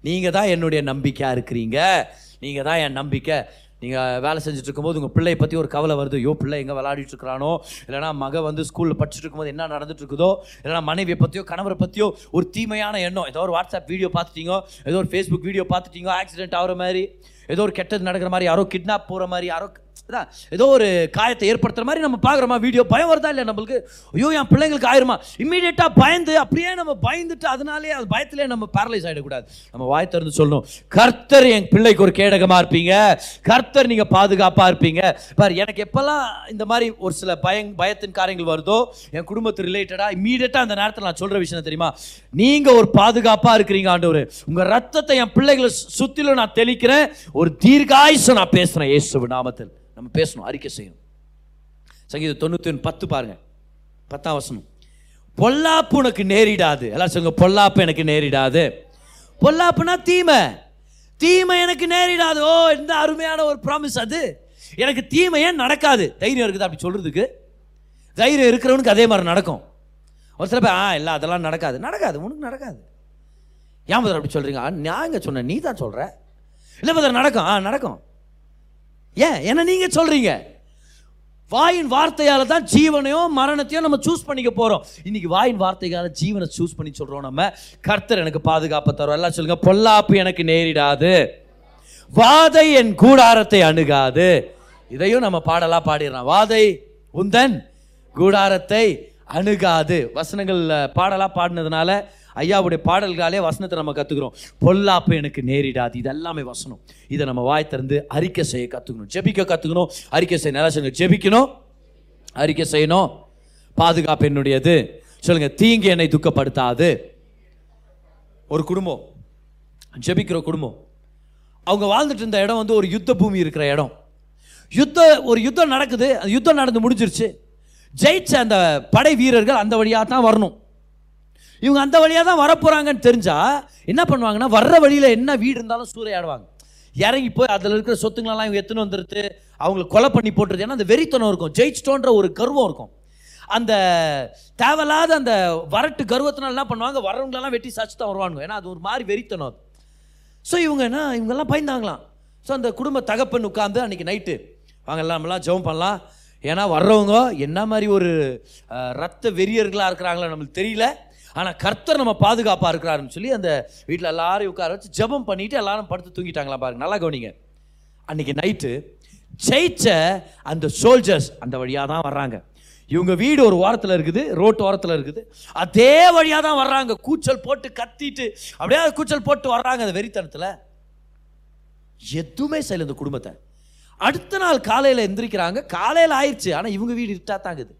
நீங்க தான் என்னுடைய நம்பிக்கையா இருக்கிறீங்க. நீங்க தான் என் நம்பிக்கை. நீங்க வேலை செஞ்சுட்டு இருக்கும்போது உங்க பிள்ளையை பத்தி ஒரு கவலை வருது. ஐயோ பிள்ளை எங்க விளையாடிட்டு இருக்கிறானோ? இல்லைனா மக வந்து ஸ்கூல்ல படிச்சுட்டு இருக்கும்போது என்ன நடந்துட்டு இருக்குதோ? இல்லைனா மனைவியை பத்தியோ கணவரை பத்தியோ ஒரு தீமையான எண்ணம். ஏதோ ஒரு வாட்ஸ்அப் வீடியோ பார்த்துட்டீங்க? ஏதோ ஒரு ஃபேஸ்புக் வீடியோ பார்த்துட்டீங்க? ஆக்சிடென்ட் ஆகிற மாதிரி. ஏதோ ஒரு கெட்டது நடக்கிற மாதிரி யாரோ கிட்னாப் போகிற மாதிரி யாரோ அதான் ஏதோ ஒரு காயத்தை ஏற்படுத்துற மாதிரி நம்ம பார்க்குறோமா வீடியோ பயம் வருதா இல்லையா நம்மளுக்கு? ஐயோ என் பிள்ளைங்களுக்கு ஆயிருமா? இம்மீடியட்டாக பயந்து அப்படியே நம்ம பயந்துட்டு அதனாலே அது பயத்திலே நம்ம பேரலைஸ் ஆகிடக்கூடாது நம்ம வாய் திறந்து சொல்லணும். கர்த்தர் என் பிள்ளைக்கு ஒரு கேடகமாக இருப்பீங்க. கர்த்தர் நீங்கள் பாதுகாப்பாக இருப்பீங்க. பார் எனக்கு எப்போல்லாம் இந்த மாதிரி ஒரு சில பயங் பயத்தின் காரியங்கள் வருதோ என் குடும்பத்து ரிலேட்டடாக இம்மீடியட்டாக அந்த நேரத்தில் நான் சொல்கிற விஷயம் தெரியுமா? நீங்கள் ஒரு பாதுகாப்பாக இருக்கிறீங்க ஆண்டவர். உங்கள் ரத்தத்தை என் பிள்ளைகளை சு- நான் தெளிக்கிறேன். ஒரு தீர்காயுசம் நான் பேசுகிறேன் இயேசு நாமத்தில். நம்ம பேசணும் அறிக்கை செய்யணும். சங்கீதம் தொண்ணூற்றி ஒன்று பத்து பாருங்கள் பத்தாம் வசனம். பொல்லாப்பு உனக்கு நேரிடாது. எல்லாரும் சொல்லுங்க பொல்லாப்பு எனக்கு நேரிடாது. பொல்லாப்புனா தீமை. தீமை எனக்கு நேரிடாது. ஓ இந்த அருமையான ஒரு ப்ராமிஸ் அது. எனக்கு தீமையே நடக்காது? தைரியம் இருக்குது அப்படி சொல்கிறதுக்கு தைரியம் இருக்கிறவனுக்கு அதே மாதிரி நடக்கும். ஒரு சில பேர் ஆ இல்லை அதெல்லாம் நடக்காது. நடக்காது உனக்கு நடக்காது. ஏன் பதர் அப்படி சொல்கிறீங்க "ஆ, நான் இங்கே சொன்னேன் நீ தான் சொல்கிற இல்லை பதர் நடக்கும். ஆ நடக்கும். ஏன்? என்ன நீங்கள் சொல்கிறீங்க வாயின் வார்த்தையால் தான் ஜீவனையும் மரணத்தையும் நம்ம சூஸ் பண்ணிக்க போகிறோம் இன்னைக்கு வாயின் வார்த்தையால ஜீவனை சூஸ் பண்ணி சொல்கிறோம் நம்ம. கர்த்தர் எனக்கு பாதுகாப்பு தரும் எல்லாம் சொல்லுங்க பொல்லாப்பு எனக்கு நேரிடாது. வாதை என் கூடாரத்தை அணுகாது. இதையும் நம்ம பாடலாக பாடிடுறோம் வாதை உந்தன் கூடாரத்தை அணுகாது. வசனங்கள் பாடலாக பாடினதுனால ஐயாவுடைய பாடல்களாலே வசனத்தை நம்ம கற்றுக்குறோம் பொல்லாப்பு எனக்கு நேரிடாது. இது எல்லாமே வசனம். இதை நம்ம வாய் திறந்து அறிக்கை செய்ய கற்றுக்கணும் ஜெபிக்க கற்றுக்கணும் அறிக்கை செய்ய நல்லா சொல்லுங்க ஜெபிக்கணும். அறிக்கை செய்யணும். பாதுகாப்பு என்னுடையது. சொல்லுங்க தீங்கு என்னை துக்கப்படுத்தாது. ஒரு குடும்பம். ஜெபிக்கிற குடும்பம். அவங்க வாழ்ந்துட்டு இருந்த இடம் வந்து ஒரு யுத்த பூமி இருக்கிற இடம். யுத்த ஒரு யுத்தம் நடக்குது. அந்த யுத்தம் நடந்து முடிஞ்சிருச்சு. ஜெயிச்ச அந்த படை வீரர்கள் அந்த வழியாக தான் வரணும். இவங்க அந்த வழியாக தான் வரப்போகிறாங்கன்னு தெரிஞ்சால் என்ன பண்ணுவாங்கன்னா வர்ற வழியில் என்ன வீடு இருந்தாலும் சூறையாடுவாங்க. இறங்கி போய் அதில் இருக்கிற சொத்துங்களெல்லாம் இவங்க எத்தனை வந்துருது அவங்களை கொலை பண்ணி போட்டுருது ஏன்னா அந்த வெறித்தனம் இருக்கும். ஜெயிச்சிட்டோன்ற ஒரு கர்வம் இருக்கும். அந்த தேவையில்லாத அந்த வரட்டு கர்வத்தினால என்ன பண்ணுவாங்க? வர்றவங்களெல்லாம் வெட்டி சாச்சு தான் வருவாங்க ஏன்னா அது ஒரு மாதிரி வெறித்தனம் அது. ஸோ இவங்க என்ன இவங்கெல்லாம் பயந்தாங்களாம். ஸோ அந்த குடும்ப தகப்பன் உட்காந்து அன்றைக்கி நைட்டு வாங்க எல்லாம் ஜெபம் பண்ணலாம். ஏன்னா வர்றவங்க என்ன மாதிரி ஒரு ரத்த வெறியர்களாக இருக்கிறாங்களோ நம்மளுக்கு தெரியல. ஆனால் கர்த்தர் நம்ம பாதுகாப்பாக இருக்கிறாருன்னு சொல்லி அந்த வீட்டில் எல்லாரையும் உட்கார வச்சு ஜபம் பண்ணிட்டு எல்லாரும் படுத்து தூங்கிட்டாங்களா பாருங்க. நல்லா கவனிங்க. அன்னைக்கு நைட்டு ஜெயிச்ச அந்த சோல்ஜர்ஸ் அந்த வழியாக தான் வர்றாங்க. இவங்க வீடு ஒரு ஓரத்தில் இருக்குது ரோட்டு ஓரத்தில் இருக்குது. அதே வழியாக தான் வர்றாங்க. கூச்சல் போட்டு கத்திட்டு அப்படியே கூச்சல் போட்டு வர்றாங்க அந்த வெறித்தனத்தில். எதுவுமே செய்யல இந்த குடும்பத்தை. அடுத்த நாள் காலையில் எந்திரிக்கிறாங்க. காலையில் ஆயிடுச்சு. ஆனால் இவங்க வீடு இருட்டாக தாங்குது.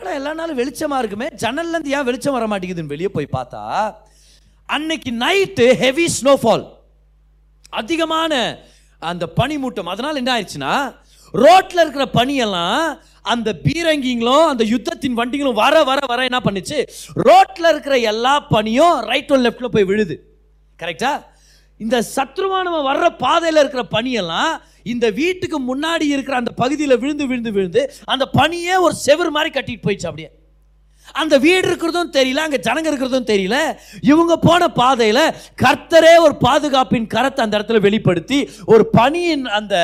ஆனால் எல்லா நாளும் வெளிச்சமாக இருக்குமே. ஜன்னல்லேருந்து ஏன் வெளிச்சம் வர மாட்டேங்குதுன்னு வெளியே போய் பார்த்தா அன்னைக்கு நைட்டு ஹெவி ஸ்னோஃபால் அதிகமான அந்த பனிமூட்டம். அதனால் என்ன ஆயிடுச்சுன்னா ரோட்டில் இருக்கிற பனியெல்லாம் அந்த பீரங்கிங்களும் அந்த யுத்தத்தின் வண்டிகளும் வர வர வர என்ன பண்ணுச்சு? ரோட்டில் இருக்கிற எல்லா பனியும் ரைட் ஒன் லெஃப்டில் போய் விழுது. கரெக்டா இந்த சத்ருவானவன் வர்ற பாதையில் இருக்கிற பனியெல்லாம் இந்த வீட்டுக்கு முன்னாடி இருக்கிற அந்த பகுதியில் விழுந்து விழுந்து விழுந்து அந்த பனியே ஒரு செவர் மாதிரி கட்டிட்டு போயிடுச்சு அப்படியே. அந்த வீடு இருக்கிறதும் தெரியல அங்க ஜனங்க இருக்கிறதும் தெரியல. இவங்க போன பாதையில் கர்த்தரே ஒரு பாதுகாப்பின் கரத்தை அந்த இடத்துல வெளிப்படுத்தி ஒரு பனியின் அந்த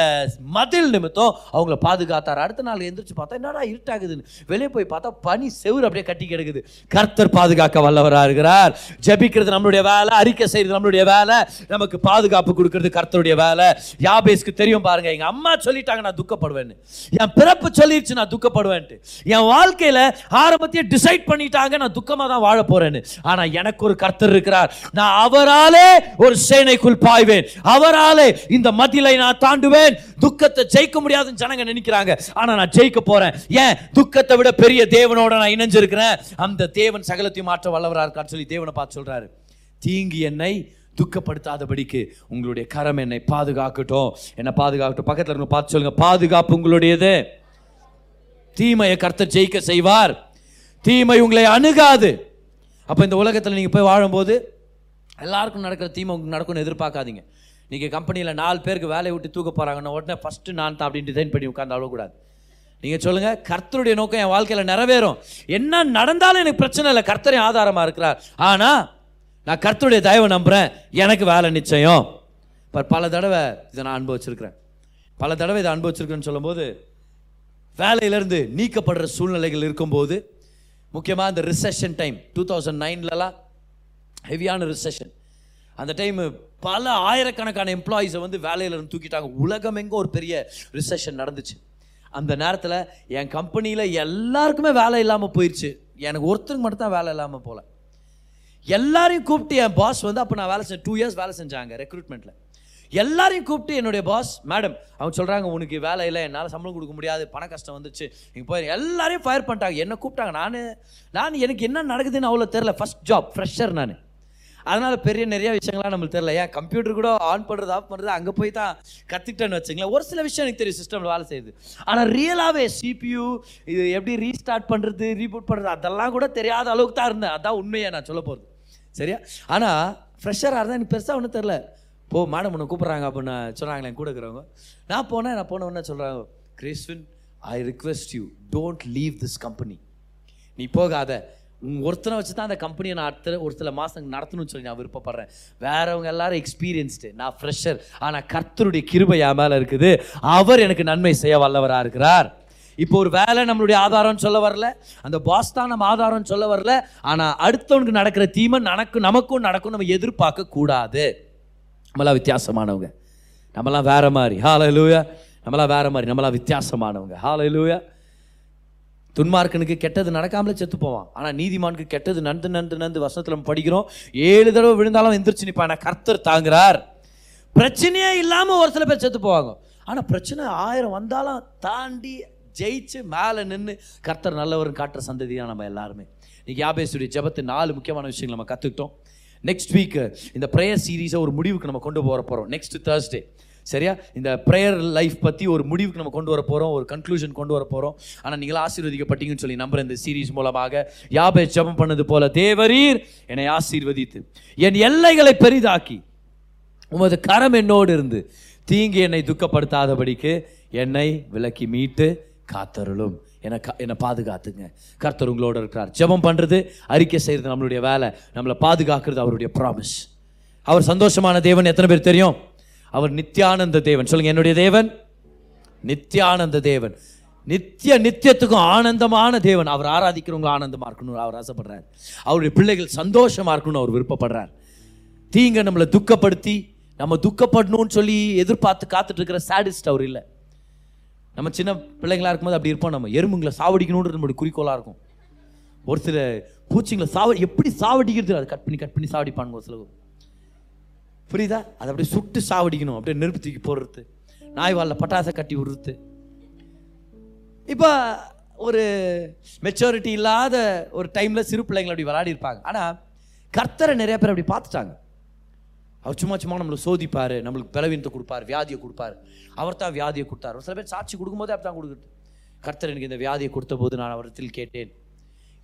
மதில் நிமித்தம் அவங்கள பாதுகாத்தார். அடுத்த நாள் எந்திரிச்சு பார்த்தா என்னடா இருட்டாகுதுன்னு வெளியே போய் பார்த்தா பனி செவுரு அப்படியே கட்டி கிடக்குது. கர்த்தர் பாதுகாக்க வல்லவரா இருக்கிறார். ஜெபிக்கிறது நம்மளுடைய வேலை அறிக்கை செய்யறது நம்மளுடைய வேலை நமக்கு பாதுகாப்பு கொடுக்கறது கர்த்தருடைய வேலை. யாபேஸ்க்கு தெரியும் பாருங்க எங்க அம்மா சொல்லிட்டாங்க நான் துக்கப்படுவேன்னு. என் பிறப்பு சொல்லிடுச்சு நான் துக்கப்படுவேன்ட்டு. என் வாழ்க்கையில ஆரம்பத்தையே டிசைட் பண்ணிட்டாங்க நான் துக்கமா தான் வாழ போறேன்னு. ஆனா எனக்கு ஒரு கர்த்தர் இருக்கிறார். நான் அவராலே ஒரு சேனைக்குள் பாய்வேன். அவராலே இந்த மதிலை நான் தாண்டுவேன். துக்கத்தை ஜெயிக்க முடியாதுன்னு ஜனங்க நினைக்கிறாங்க. ஆனா நான் ஜெயிக்க போறேன். ஏன்? துக்கத்தை விட பெரிய தேவனோட நான் இணைஞ்சிருக்கிறேன். அந்த தேவன் சகலத்தையும் மாற்ற வல்லவரா இருக்கான்னு சொல்லி தேவனை பார்த்து சொல்றாரு. தீங்கு என்னை துக்கப்படுத்தாதபடிக்கு உங்களுடைய கரம் என்னை பாதுகாக்கட்டும். என்ன பாதுகாக்கட்டும். பக்கத்துல இருக்க பார்த்து சொல்லுங்க பாதுகாப்பு உங்களுடையது. தீமையை கர்த்தர் ஜெயிக்க செய்வார். தீமை உங்களை அணுகாது. அப்போ இந்த உலகத்தில் நீங்கள் போய் வாழும்போது எல்லாருக்கும் நடக்கிற தீமை உங்களுக்கு நடக்கும்னு எதிர்பார்க்காதீங்க. நீங்கள் கம்பெனியில் நாலு பேருக்கு வேலையை விட்டு தூக்க போகிறாங்கன்னா உடனே ஃபஸ்ட்டு நான் தான் அப்படின்னு டிசைன் பண்ணி உட்காந்து அவ்வளோக்கூடாது நீங்கள் சொல்லுங்கள் கர்த்தருடைய நோக்கம் என் வாழ்க்கையில் நிறைவேறும். என்ன நடந்தாலும் எனக்கு பிரச்சனை இல்லை கர்த்தரே ஆதாரமாக இருக்கிறார். ஆனால் நான் கர்த்தருடைய தயவை நம்புகிறேன் எனக்கு வேலை நிச்சயம். பட் பல தடவை இதை நான் அனுபவிச்சிருக்கிறேன். பல தடவை இதை அனுபவிச்சிருக்கேன்னு சொல்லும்போது வேலையிலேருந்து நீக்கப்படுற சூழ்நிலைகள் இருக்கும்போது முக்கியமாக இந்த ரிசெஷன் டைம் டூ தௌசண்ட் நைன்லலாம் ஹெவியான ரிசெஷன் அந்த டைம் பல ஆயிரக்கணக்கான எம்ப்ளாயீஸை வந்து வேலையிலிருந்து தூக்கிட்டாங்க. உலகம் எங்கே ஒரு பெரிய ரிசெஷன் நடந்துச்சு. அந்த நேரத்தில் என் கம்பெனியில் எல்லாருக்குமே வேலை இல்லாமல் போயிடுச்சு எனக்கு ஒருத்தருக்கு மட்டும் தான் வேலை இல்லாமல் போகல எல்லாரையும் கூப்பிட்டு என் பாஸ் வந்து அப்போ நான் வேலை செஞ்சேன் டூ இயர்ஸ் வேலை செஞ்சாங்க ரெக்ரூட்மெண்ட்டில் எல்லாரையும் கூப்பிட்டு என்னுடைய பாஸ் மேடம் அவங்க சொல்கிறாங்க உனக்கு வேலை இல்லை என்னால் சம்பளம் கொடுக்க முடியாது பண கஷ்டம் வந்துச்சு நீங்கள் போய் எல்லாரையும் ஃபயர் பண்ணிட்டாங்க. என்ன கூப்பிட்டாங்க? நான் நான் எனக்கு என்ன நடக்குதுன்னு அவ்வளோ தெரில ஃபஸ்ட் ஜாப் ஃப்ரெஷர் நான். அதனால் பெரிய நிறைய விஷயங்கள்லாம் நம்மளுக்கு தெரியல. ஏன் கம்ப்யூட்டர் கூட ஆன் பண்ணுறது ஆஃப் பண்ணுறது அங்கே போய் தான் கற்றுக்கிட்டேன்னு வச்சுங்களேன் ஒரு சில விஷயம் எனக்கு தெரியும் சிஸ்டமில் வேலை செய்யுது. ஆனால் ரியலாகவே சிபியூ இது எப்படி ரீஸ்டார்ட் பண்ணுறது ரீபூட் பண்ணுறது அதெல்லாம் கூட தெரியாத அளவுக்கு தான் இருந்தேன். அதான் உண்மையை நான் சொல்ல போகிறது சரியா? ஆனால் ஃப்ரெஷராக இருந்தால் எனக்கு பெருசாக ஒன்றும் தெரில போ மேடம் உன்னை கூப்பிட்றாங்க அப்படின்னு சொன்னாங்களே கூட இருக்கிறவங்க. நான் போனேன் நான் போன உடனே சொல்கிறாங்க Chriswin I request you don't leave this company நீ போகாத. உன் ஒருத்தனை வச்சு தான் அந்த கம்பெனியை நான் அடுத்த ஒரு சில மாதம் நடத்தணும்னு சொல்லி நான் விருப்பப்படுறேன். வேறவங்க எல்லாரும் எக்ஸ்பீரியன்ஸ்டு நான் ஃப்ரெஷர் ஆனால் கர்த்தருடைய கிருபை என் மேலே இருக்குது. அவர் எனக்கு நன்மை செய்ய வல்லவராக இருக்கிறார். இப்போ ஒரு வேலை நம்மளுடைய ஆதாரம்னு சொல்ல வரல. அந்த பாஸ் தான் நம்ம ஆதாரம்னு சொல்ல வரல. ஆனால் அடுத்தவனுக்கு நடக்கிற தீமை நடக்கும் நமக்கும் நடக்கும் நம்ம எதிர்பார்க்க கூடாது நம்மளாம் வித்தியாசமானவங்க. நம்மளாம் வேற மாதிரி. ஹalleluya நம்மளாம் வேற மாதிரி. நம்மளாம் வித்தியாசமானவங்க. ஹalleluya துன்மார்க்கனுக்கு கெட்டது நடக்காமலே செத்து போவான். ஆனால் நீதிமானுக்கு கெட்டது நந்து நந்து நந்து வசனத்தில் நம்ம படிக்கிறோம். ஏழு தடவை விழுந்தாலும் எந்திரிச்சு நிற்பான் கர்த்தர் தாங்குறார். பிரச்சனையே இல்லாமல் ஒரு சில பேர் செத்து போவாங்க. ஆனால் பிரச்சனை ஆயிரம் வந்தாலும் தாண்டி ஜெயிச்சு மேலே நின்று கர்த்தர் நல்லவர் காட்டுற சந்ததி தான் நம்ம எல்லாருமே. இன்னைக்கு யாபேசுடைய ஜெபத்து நாலு முக்கியமான விஷயங்கள் நம்ம கற்றுக்கிட்டோம் நெக்ஸ்ட் வீக் இந்த ப்ரேயர் சீரீஸை ஒரு முடிவுக்கு நம்ம கொண்டு போகிற போகிறோம் நெக்ஸ்ட் தேர்ஸ்டே சரியா? இந்த ப்ரேயர் லைஃப் பற்றி ஒரு முடிவுக்கு நம்ம கொண்டு வர போகிறோம் ஒரு கன்க்ளூஷன் கொண்டு வர போகிறோம் ஆனால் நீங்களும் ஆசீர்வதிக்கப்பட்டீங்கன்னு சொல்லி நம்புற இந்த சீரீஸ் மூலமாக யாபே ஜெபம் பண்ணது போல தேவரீர் என்னை ஆசீர்வதித்து என் எல்லைகளை பெரிதாக்கி உமது கரம் என்னோடு இருந்து தீங்கு என்னை துக்கப்படுத்தாதபடிக்கு என்னை விலக்கி மீட்டு காத்தருளும். என்னை கா என்னை பாதுகாத்துங்க. கர்த்தர் உங்களோட இருக்கிறார். ஜெபம் பண்ணுறது அறிக்கை செய்கிறது நம்மளுடைய வேலை. நம்மளை பாதுகாக்கிறது அவருடைய ப்ராமிஸ் அவர் சந்தோஷமான தேவன். எத்தனை பேர் தெரியும்? அவர் நித்யானந்த தேவன். சொல்லுங்க என்னுடைய தேவன்? நித்யானந்த தேவன். நித்திய நித்தியத்துக்கும் ஆனந்தமான தேவன். அவர் ஆராதிக்கிறவங்க ஆனந்தமாக இருக்கணும் அவர் ஆசைப்படுறார். அவருடைய பிள்ளைகள் சந்தோஷமாக இருக்கணும்னு அவர் விருப்பப்படுறார். தீங்க நம்மளை துக்கப்படுத்தி நம்ம துக்கப்படணும்னு சொல்லி எதிர்பார்த்து காத்துட்டு இருக்கிற சாடிஸ்ட் அவர் இல்லை. நம்ம சின்ன பிள்ளைங்களா இருக்கும்போது அப்படி இருப்போம். நம்ம எறும்புங்களை சாவடிக்கணுன்றது நம்மளுடைய குறிக்கோளாக இருக்கும். ஒரு சில பூச்சிங்களை சாவ எப்படி சாவடிக்கிறது? அதை கட் பண்ணி கட் பண்ணி சாவடிப்பானுங்க ஒரு சில புரியுதா? அதை அப்படியே சுட்டு சாவடிக்கணும். அப்படியே நெருப்பு தூக்கி போடுறது. நாய் வாலில் பட்டாசை கட்டி விடுறது. இப்போ ஒரு மெச்சூரிட்டி இல்லாத ஒரு டைமில் சிறு பிள்ளைங்களை அப்படி விளையாடி இருப்பாங்க. ஆனால் கர்த்தரை நிறைய பேர் அப்படி பார்த்துட்டாங்க. அவர் சும்மா சும்மா நம்மளை சோதிப்பார் நம்மளுக்கு பலவீனத்தை கொடுப்பார் வியாதியை கொடுப்பார். அவர் தான் வியாதியை கொடுத்தார். சில பேர் சாட்சி கொடுக்கும்போதே அப்படி தான் கொடுக்குறது கர்த்தர் எனக்கு இந்த வியாதியை கொடுத்த போது நான் அவரத்தில் கேட்டேன்.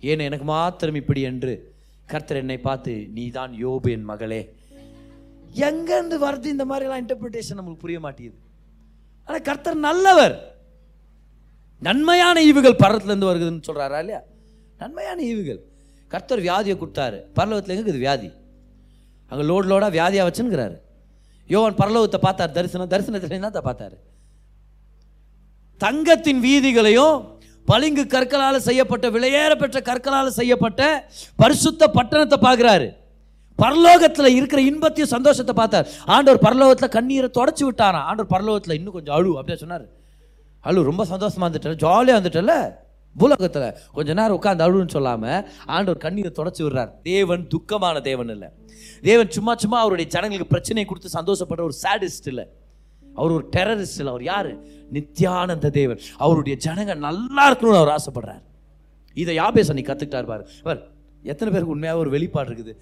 ஏன் எனக்கு மாத்திரம் இப்படி என்று கர்த்தர் என்னை பார்த்து நீ தான் யோபு என் மகளே. எங்கேருந்து வருது இந்த மாதிரிலாம் இன்டர்பிரிட்டேஷன் நம்மளுக்கு புரிய மாட்டேங்குது. ஆனால் கர்த்தர் நல்லவர். நன்மையான ஈவுகள் பரலத்துலேருந்து வருதுன்னு சொல்கிறாரா இல்லையா? நன்மையான ஈவுகள். கர்த்தர் வியாதியை கொடுத்தாரு. பரலவத்தில் எங்கே இருக்குது வியாதி? அங்கே லோடு லோடாக வியாதியாக வச்சுங்கிறாரு யோவன் பரலோகத்தை பார்த்தார் தரிசனம் தரிசனத்தில் என்னத்தை பார்த்தாரு? தங்கத்தின் வீதிகளையும் பளிங்கு கற்களால் செய்யப்பட்ட விலையேற பெற்ற கற்களால் செய்யப்பட்ட பரிசுத்த பட்டணத்தை பார்க்குறாரு. பரலோகத்தில் இருக்கிற இன்பத்தையும் சந்தோஷத்தை பார்த்தார். ஆண்டவர் பரலோகத்தில் கண்ணீரை தொடச்சி விட்டாராம். ஆண்டவர் பரலோகத்தில் இன்னும் கொஞ்சம் அழு அப்படியே சொன்னார். அழு ரொம்ப சந்தோஷமாக இருந்துட்டல ஜாலியாக வந்துட்டல பூலோகத்தில் கொஞ்ச நேரம் உட்காந்து அழுன்னு சொல்லாமல் ஆண்டவர் கண்ணீரை தொடச்சி விடுறார். தேவன் துக்கமான தேவன் இல்லை. தேவன் சும்மா சும்மா அவருடைய ஜனங்களுக்கு பிரச்சனை கொடுத்து சந்தோஷப்படுற ஒரு சாடிஸ்ட் இல்லை. அவர் ஒரு டெரரிஸ்ட் இல்லை. அவர் யார்? நித்யானந்த தேவன். அவருடைய ஜனங்க நல்லா இருக்கணும்னு அவர் ஆசைப்படுறார். இதை யாபேஸ் அன்னைக்கு கற்றுக்கிட்டார் பாரு. எத்தனை பேருக்கு உண்மையாக ஒரு வெளிப்பாடு இருக்குது?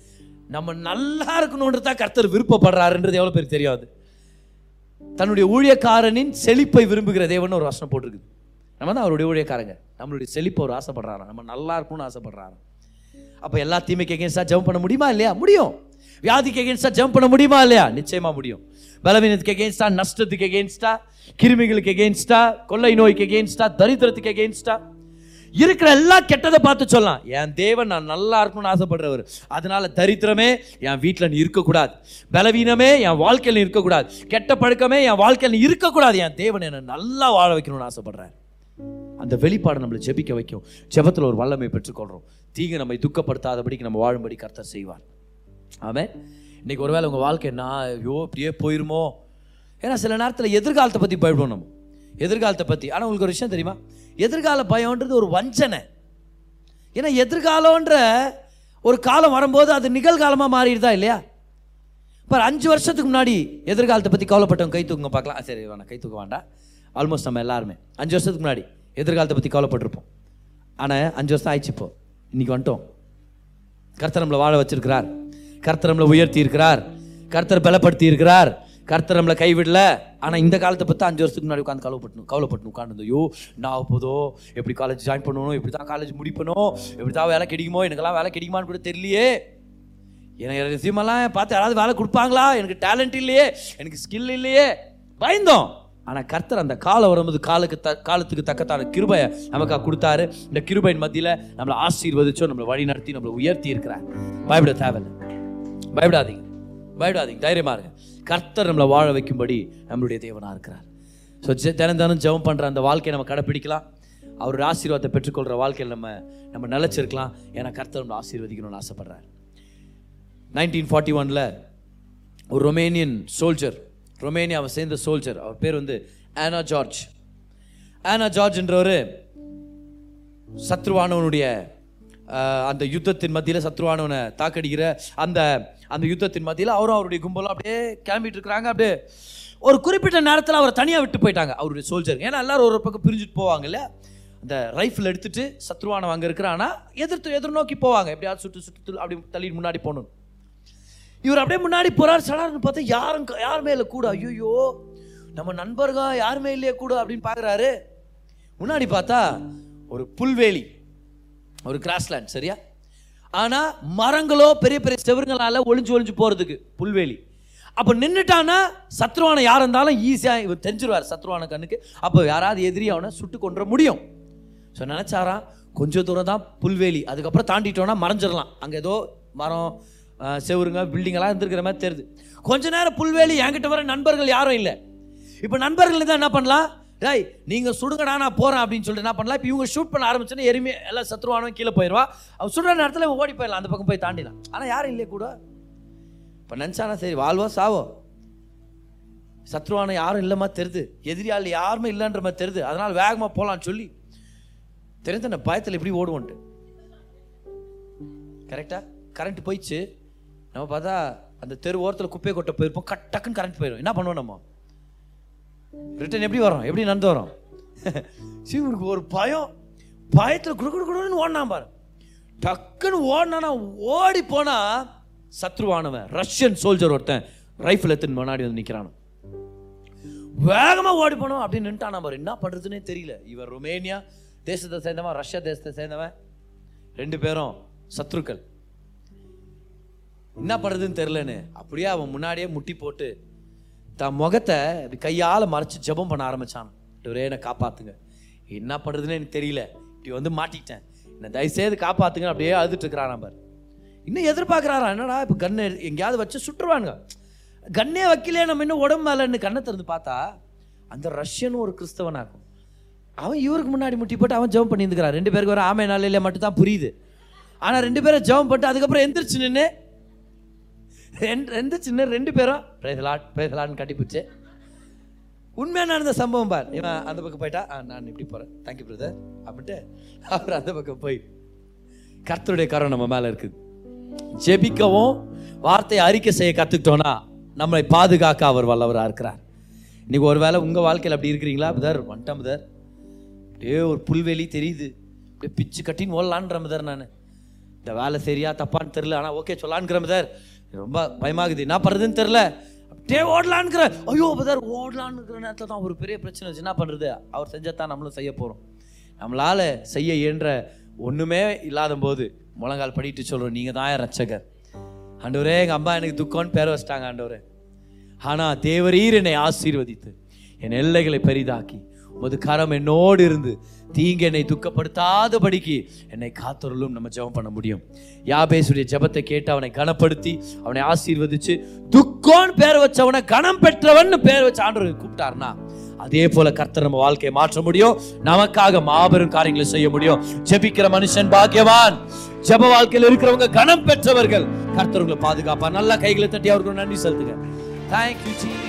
நம்ம நல்லா இருக்கணுன்றதா கர்த்தர் விருப்பப்படுறாருன்றது எவ்வளோ பேருக்கு தெரியாது தன்னுடைய ஊழியக்காரனின் செழிப்பை விரும்புகிற தேவன் ஒரு வசனம் போட்டிருக்குது. நம்ம தான் அவருடைய ஊழியக்காரங்க. நம்மளுடைய செழிப்பை அவர் ஆசைப்படுறாரு நம்ம நல்லா இருக்கணும்னு ஆசைப்படுறாரு அப்போ எல்லா தீமைக்கு எகேன்ஸ்டாக ஜம்ப் பண்ண முடியுமா இல்லையா? முடியும். வியாதிக்கு எகேன்ஸ்டாக ஜம்ப் பண்ண முடியுமா இல்லையா? நிச்சயமாக முடியும். பலவீனத்துக்கு எகேன்ஸ்டா நஷ்டத்துக்கு எகேன்ஸ்டா கிருமிகளுக்கு எகேன்ஸ்டா கொள்ளை நோய்க்கு எகேன்ஸ்டா தரித்திரத்துக்கு எகேன்ஸ்டா இருக்கிற எல்லா கெட்டதை பார்த்து சொல்லலாம். என் தேவன் நான் நல்லா இருக்கணும்னு ஆசைப்படுறவர். அதனால தரித்திரமே என் வீட்டில் நீ இருக்கக்கூடாது. பலவீனமே என் வாழ்க்கையில் இருக்கக்கூடாது. கெட்ட பழக்கமே என் வாழ்க்கையில் இருக்கக்கூடாது. என் தேவன் என்னை நல்லா வாழ வைக்கணும்னு ஆசைப்படுறேன் அந்த வெளிப்பாடு நம்மளை ஜெபிக்க வைக்கும். ஜெபத்தில் ஒரு வல்லமை பெற்றுக்கொள்கிறோம் தீங்கு நம்மை துக்கப்படுத்தாதபடிக்கு நம்ம வாழும்படி கர்த்தர் செய்வார். ஆமே இன்னைக்கு ஒருவேளை உங்கள் வாழ்க்கை நான் ஐயோ இப்படியே போயிருமோ? ஏன்னா சில நேரத்தில் எதிர்காலத்தை பற்றி பயப்படுவோம் நம்ம. எதிர்காலத்தை பற்றி ஆனால் உங்களுக்கு ஒரு விஷயம் தெரியுமா? எதிர்கால பயம்ன்றது ஒரு வஞ்சனை. ஏன்னா எதிர்காலன்ற ஒரு காலம் வரும்போது அது நிகழ்காலமாக மாறிடுதா இல்லையா? இப்போ அஞ்சு வருஷத்துக்கு முன்னாடி எதிர்காலத்தை பற்றி கவலைப்பட்டவங்க கை தூக்குங்க பார்க்கலாம். சரி வேணாம். கை தூக்க வேண்டாம். ஆல்மோஸ்ட் நம்ம எல்லாருமே. அஞ்சு வருஷத்துக்கு முன்னாடி. எதிர்காலத்தை பற்றி கவலைப்பட்டிருப்போம். ஆனால் அஞ்சு வருஷம் ஆயிடுச்சு இப்போ. இன்னைக்கு வந்துட்டோம். கர்த்தர் நம்மளை வாழ வச்சிருக்கிறார். கர்த்தர் நம்மளை உயர்த்தி இருக்கிறார். கர்த்தர் பலப்படுத்தி இருக்கிறார். கர்த்தர் நம்மளை கைவிடல. ஆனால் இந்த காலத்தை பற்றி அஞ்சு வருஷத்துக்கு முன்னாடி உட்காந்து கவலைப்பட்டணும் கவலைப்பட்டு உட்காந்து ஐயோ நான் போதோ? எப்படி காலேஜ் ஜாயின் பண்ணணும்? எப்படி தான் காலேஜ் முடிப்பணும்? எப்படி தான் வேலை கிடைக்குமோ? எனக்கெல்லாம் வேலை கிடைக்குமான்னு கூட தெரியலையே. எனக்கு ரெசியூமெல்லாம் பார்த்து யாராவது வேலை கொடுப்பாங்களா? எனக்கு டேலண்ட் இல்லையே. எனக்கு ஸ்கில் இல்லையே. பயந்தோம். ஆனால் கர்த்தர் அந்த காலம் வரும்போது காலுக்கு த காலத்துக்கு தக்கத்தான கிருபையை நமக்காக கொடுத்தாரு. இந்த கிருபையின் மத்தியில் நம்மளை ஆசீர்வதிச்சோ நம்மளை வழி நடத்தி நம்மளை உயர்த்தி இருக்கிறார். பயப்பட தேவையில்லை. பயப்படாதீங்க. பயப்படாதீங்க. தைரியமாக இருங்க. கர்த்தர் நம்மளை வாழ வைக்கும்படி நம்மளுடைய தேவனாக இருக்கிறார். ஸோ தினம் தினம் ஜெபம் பண்ணுற அந்த வாழ்க்கையை நம்ம கடைப்பிடிக்கலாம். அவருடைய ஆசீர்வாதத்தை பெற்றுக்கொள்கிற வாழ்க்கையில் நம்ம நம்ம நிலச்சிருக்கலாம். ஏன்னா கர்த்தர் நம்மளை ஆசீர்வதிக்கணும்னு ஆசைப்பட்றாரு. நைன்டீன் ஃபார்ட்டி ஒனில் ஒரு ரொமேனியன் சோல்ஜர் ரொமேனியாவை சேர்ந்த சோல்ஜர் அவர் பேர் வந்து ஆனா ஜார்ஜ் ஆனா ஜார்ஜ்ன்றவர் சத்ருவானவனுடைய அந்த யுத்தத்தின் மத்தியில் சத்ருவானவனை தாக்கடிக்கிற அந்த அந்த யுத்தத்தின் மத்தியில் அவரும் அவருடைய கும்பலும் அப்படியே கிளம்பிட்டு இருக்கிறாங்க. அப்படியே ஒரு குறிப்பிட்ட நேரத்தில் அவரை தனியாக விட்டு போயிட்டாங்க அவருடைய சோல்ஜர் ஏன்னா எல்லாரும் ஒரு பக்கம் பிரிஞ்சுட்டு போவாங்கல்ல. அந்த ரைஃபிள் எடுத்துட்டு சத்ருவானவன் அங்கே இருக்கிறான். ஆனால் எதிர்த்து எதிர்நோக்கி போவாங்க. எப்படியாவது சுட்டு சுட்டு அப்படி தள்ளி முன்னாடி போகணும். இவர் அப்படியே முன்னாடி போறார் சடார்னு பார்த்தா யாரும் யாருமே இல்லை கூட? ஐயோ நம்ம நண்பர்கள் யாருமே இல்லையே கூட அப்படின்னு பார்க்குறாரு. முன்னாடி பார்த்தா ஒரு புல்வேலி ஒரு கிராஸ்லேண்ட் சரியா? ஆனா மரங்களோ பெரிய பெரிய செவருங்களால ஒளிஞ்சு ஒளிஞ்சு போறதுக்கு புல்வேலி அப்போ நின்றுட்டானா சத்ருவான யார் இருந்தாலும் ஈஸியாக இவர் தெரிஞ்சிருவார் சத்ருவான கண்ணுக்கு. அப்போ யாராவது எதிரி அவனை சுட்டு கொன்ற முடியும். ஸோ நினச்சாராம் கொஞ்சம் தூரம் தான் புல்வேலி அதுக்கப்புறம் தாண்டிட்டோன்னா மறைஞ்சிடலாம். அங்கே ஏதோ மரம் செவுருங்க பில்டிங்கெல்லாம் இருந்திருக்கிற மாதிரி தெரியுது. கொஞ்ச நேரம் புல்வேலி என்கிட்ட வர நண்பர்கள் யாரும் இல்லை. இப்போ நண்பர்கள் தான் என்ன பண்ணலாம்? டேய் நீங்கள் சுடுங்கடா நான் போகிறேன் அப்படின்னு சொல்லிட்டு என்ன பண்ணலாம்? இப்போ இவங்க ஷூட் பண்ண ஆரம்பிச்சோன்னா எருமே எல்லாம் சத்ருவானவன் கீழே போயிடுவா அவன் சுடுற நேரத்தில் ஓடி போயிடலாம் அந்த பக்கம் போய் தாண்டிடலாம். ஆனால் யாரும் இல்லையே கூட. இப்போ நினச்சானா சரி வாழ்வோ சாவோ. சத்ருவானம் யாரும் இல்லைம்மா தெரிது எதிரியால் யாருமே இல்லைன்ற மாதிரி தெரியுது. அதனால் வேகமாக போகலான்னு சொல்லி தெரிஞ்ச அந்த பயத்தில் எப்படி ஓடுவோன்ட்டு. கரெக்டாக கரண்ட் போயிடுச்சு. நம்ம பார்த்தா அந்த தெரு ஓரத்தில் குப்பையை கொட்ட போயிருப்போம். கட் டக்குன்னு கரண்ட் போயிடும் என்ன பண்ணுவோம் நம்ம? ரிட்டர்ன் எப்படி வரோம்? எப்படி நடந்து வரோம்? சிவனுக்கு ஒரு பயம். பயத்தில் குடு குடு குடுன்னு ஓடினா பாரு. டக்குன்னு ஓடினானா ஓடி போனா சத்ருவானவன் ரஷ்யன் சோல்ஜர் ஒருத்தன் ரைஃபிள் எத்தன் முன்னாடி வந்து நிற்கிறான் வேகமாக ஓடி போனோம் அப்படின்னு நின்ட்டான் பாரு என்ன பண்ணுறதுன்னே தெரியல. இவன் ருமேனியா தேசத்தை சேர்ந்தவன் ரஷ்யா தேசத்தை சேர்ந்தவன். ரெண்டு பேரும் சத்ருக்கள். என்ன பண்ணுறதுன்னு தெரிலன்னு அப்படியே அவன் முன்னாடியே முட்டி போட்டு தன் முகத்தை கையால் மறைச்சி ஜபம் ஜெபம் பண்ண ஆரம்பிச்சான். ஒரே என்னை காப்பாத்துங்க. என்ன பண்ணுறதுன்னு எனக்கு தெரியல. இப்படி வந்து மாட்டிக்கிட்டேன். என்னை தயவுசெய்து காப்பாத்துங்க அப்படியே அழுதுட்டு நம்பர் இன்னும் எதிர்பார்க்குறாரா? என்னடா இப்போ கண்ணை எங்கேயாவது வச்சு சுட்டுருவானுங்க. கண்ணே வைக்கலையே நம்ம இன்னும் உடம்பு மேலேன்னு கண்ணை திறந்து பார்த்தா அந்த ரஷ்யனும் ஒரு கிறிஸ்தவனாக்கும். அவன் இவருக்கு முன்னாடி முட்டி போட்டு அவன் ஜெபம் பண்ணி ரெண்டு பேருக்கு வர ஆமை நாளையில மட்டும் தான் புரியுது. ஆனால் ரெண்டு பேரும் ஜெபம் பண்ணிட்டு அதுக்கப்புறம் எந்திரிச்சு நின்று ரெண்டு ரெண்டு சின்ன ரெண்டு பேரும் பிரேசலாட் பிரேசலாட்னு கட்டிப்பிடிச்சு. உண்மையாக நடந்த சம்பவம் பார். இவன் அந்த பக்கம் போயிட்டா ஆ நான் இப்படி போகிறேன் தேங்க்யூ பிரதர் அப்படின்ட்டு அவர் அந்த பக்கம் போய் கர்த்தருடைய கரம் நம்ம மேலே இருக்குது. ஜெபிக்கவும் வார்த்தையை அறிக்கை செய்ய கற்றுக்கிட்டோன்னா நம்மளை பாதுகாக்க அவர் வல்லவராக இருக்கிறார். இன்றைக்கி ஒரு வேளை உங்கள் வாழ்க்கையில் அப்படி இருக்கிறீங்களா புதர் வந்துட்டேன் புதர் அப்படியே ஒரு புல்வெளி தெரியுது. அப்படியே பிச்சு கட்டின்னு ஓடலான்ற முதர் நான். இந்த வேலை சரியா தப்பான்னு தெரில ஆனால் ஓகே சொல்லான்ங்கிற முதர் ரொம்ப பயமாகுது. என்ன பண்ணுறதுன்னு தெரில அப்படியே ஓடலான்னுக்கிற. ஐயோ பதார் ஓடலான்னுங்கிற நேரத்தில் தான் ஒரு பெரிய பிரச்சனை வச்சு என்ன பண்ணுறது அவர் செஞ்சத்தான் நம்மளும் செய்ய போகிறோம் நம்மளால் செய்ய இயன்ற ஒன்றுமே இல்லாத போது முழங்கால் படிட்டு சொல்கிறோம் நீங்கள் தான் ரச்சகர் ரட்சகர். ஆண்டவரே எங்கள் அம்மா எனக்கு துக்கம்னு பேர வச்சிட்டாங்க ஆண்டவரே. ஆனால் தேவரீர் என்னை ஆசீர்வதித்து என் எல்லைகளை பெரிதாக்கி உமது கரம் என்னோடு இருந்து தீங்கு என்னை துக்கப்படுத்தாதபடிக்கு என்னை காத்தருளும் நம்ம ஜெபம் பண்ண முடியும். யாபேசுடைய ஜெபத்தை கேட்டு அவனை கனப்படுத்தி அவனை ஆசீர்வதிச்சு துக்கோன்னு பேர் வச்சவனை கனம் பெற்றவன் பேர் வச்ச ஆண்டவர் கூப்பிட்டாருனா அதே போல கர்த்தர் நம்ம வாழ்க்கையை மாற்ற முடியும் நமக்காக மாபெரும் காரியங்களை செய்ய முடியும். ஜெபிக்கிற மனுஷன் பாக்கியவான். ஜெப வாழ்க்கையில் இருக்கிறவங்க கனம் பெற்றவர்கள். கர்த்தர் உங்களை பாதுகாப்பா நல்லா கைகளை தட்டி அவருக்கு நன்றி செலுத்துங்க. Thank you Jesus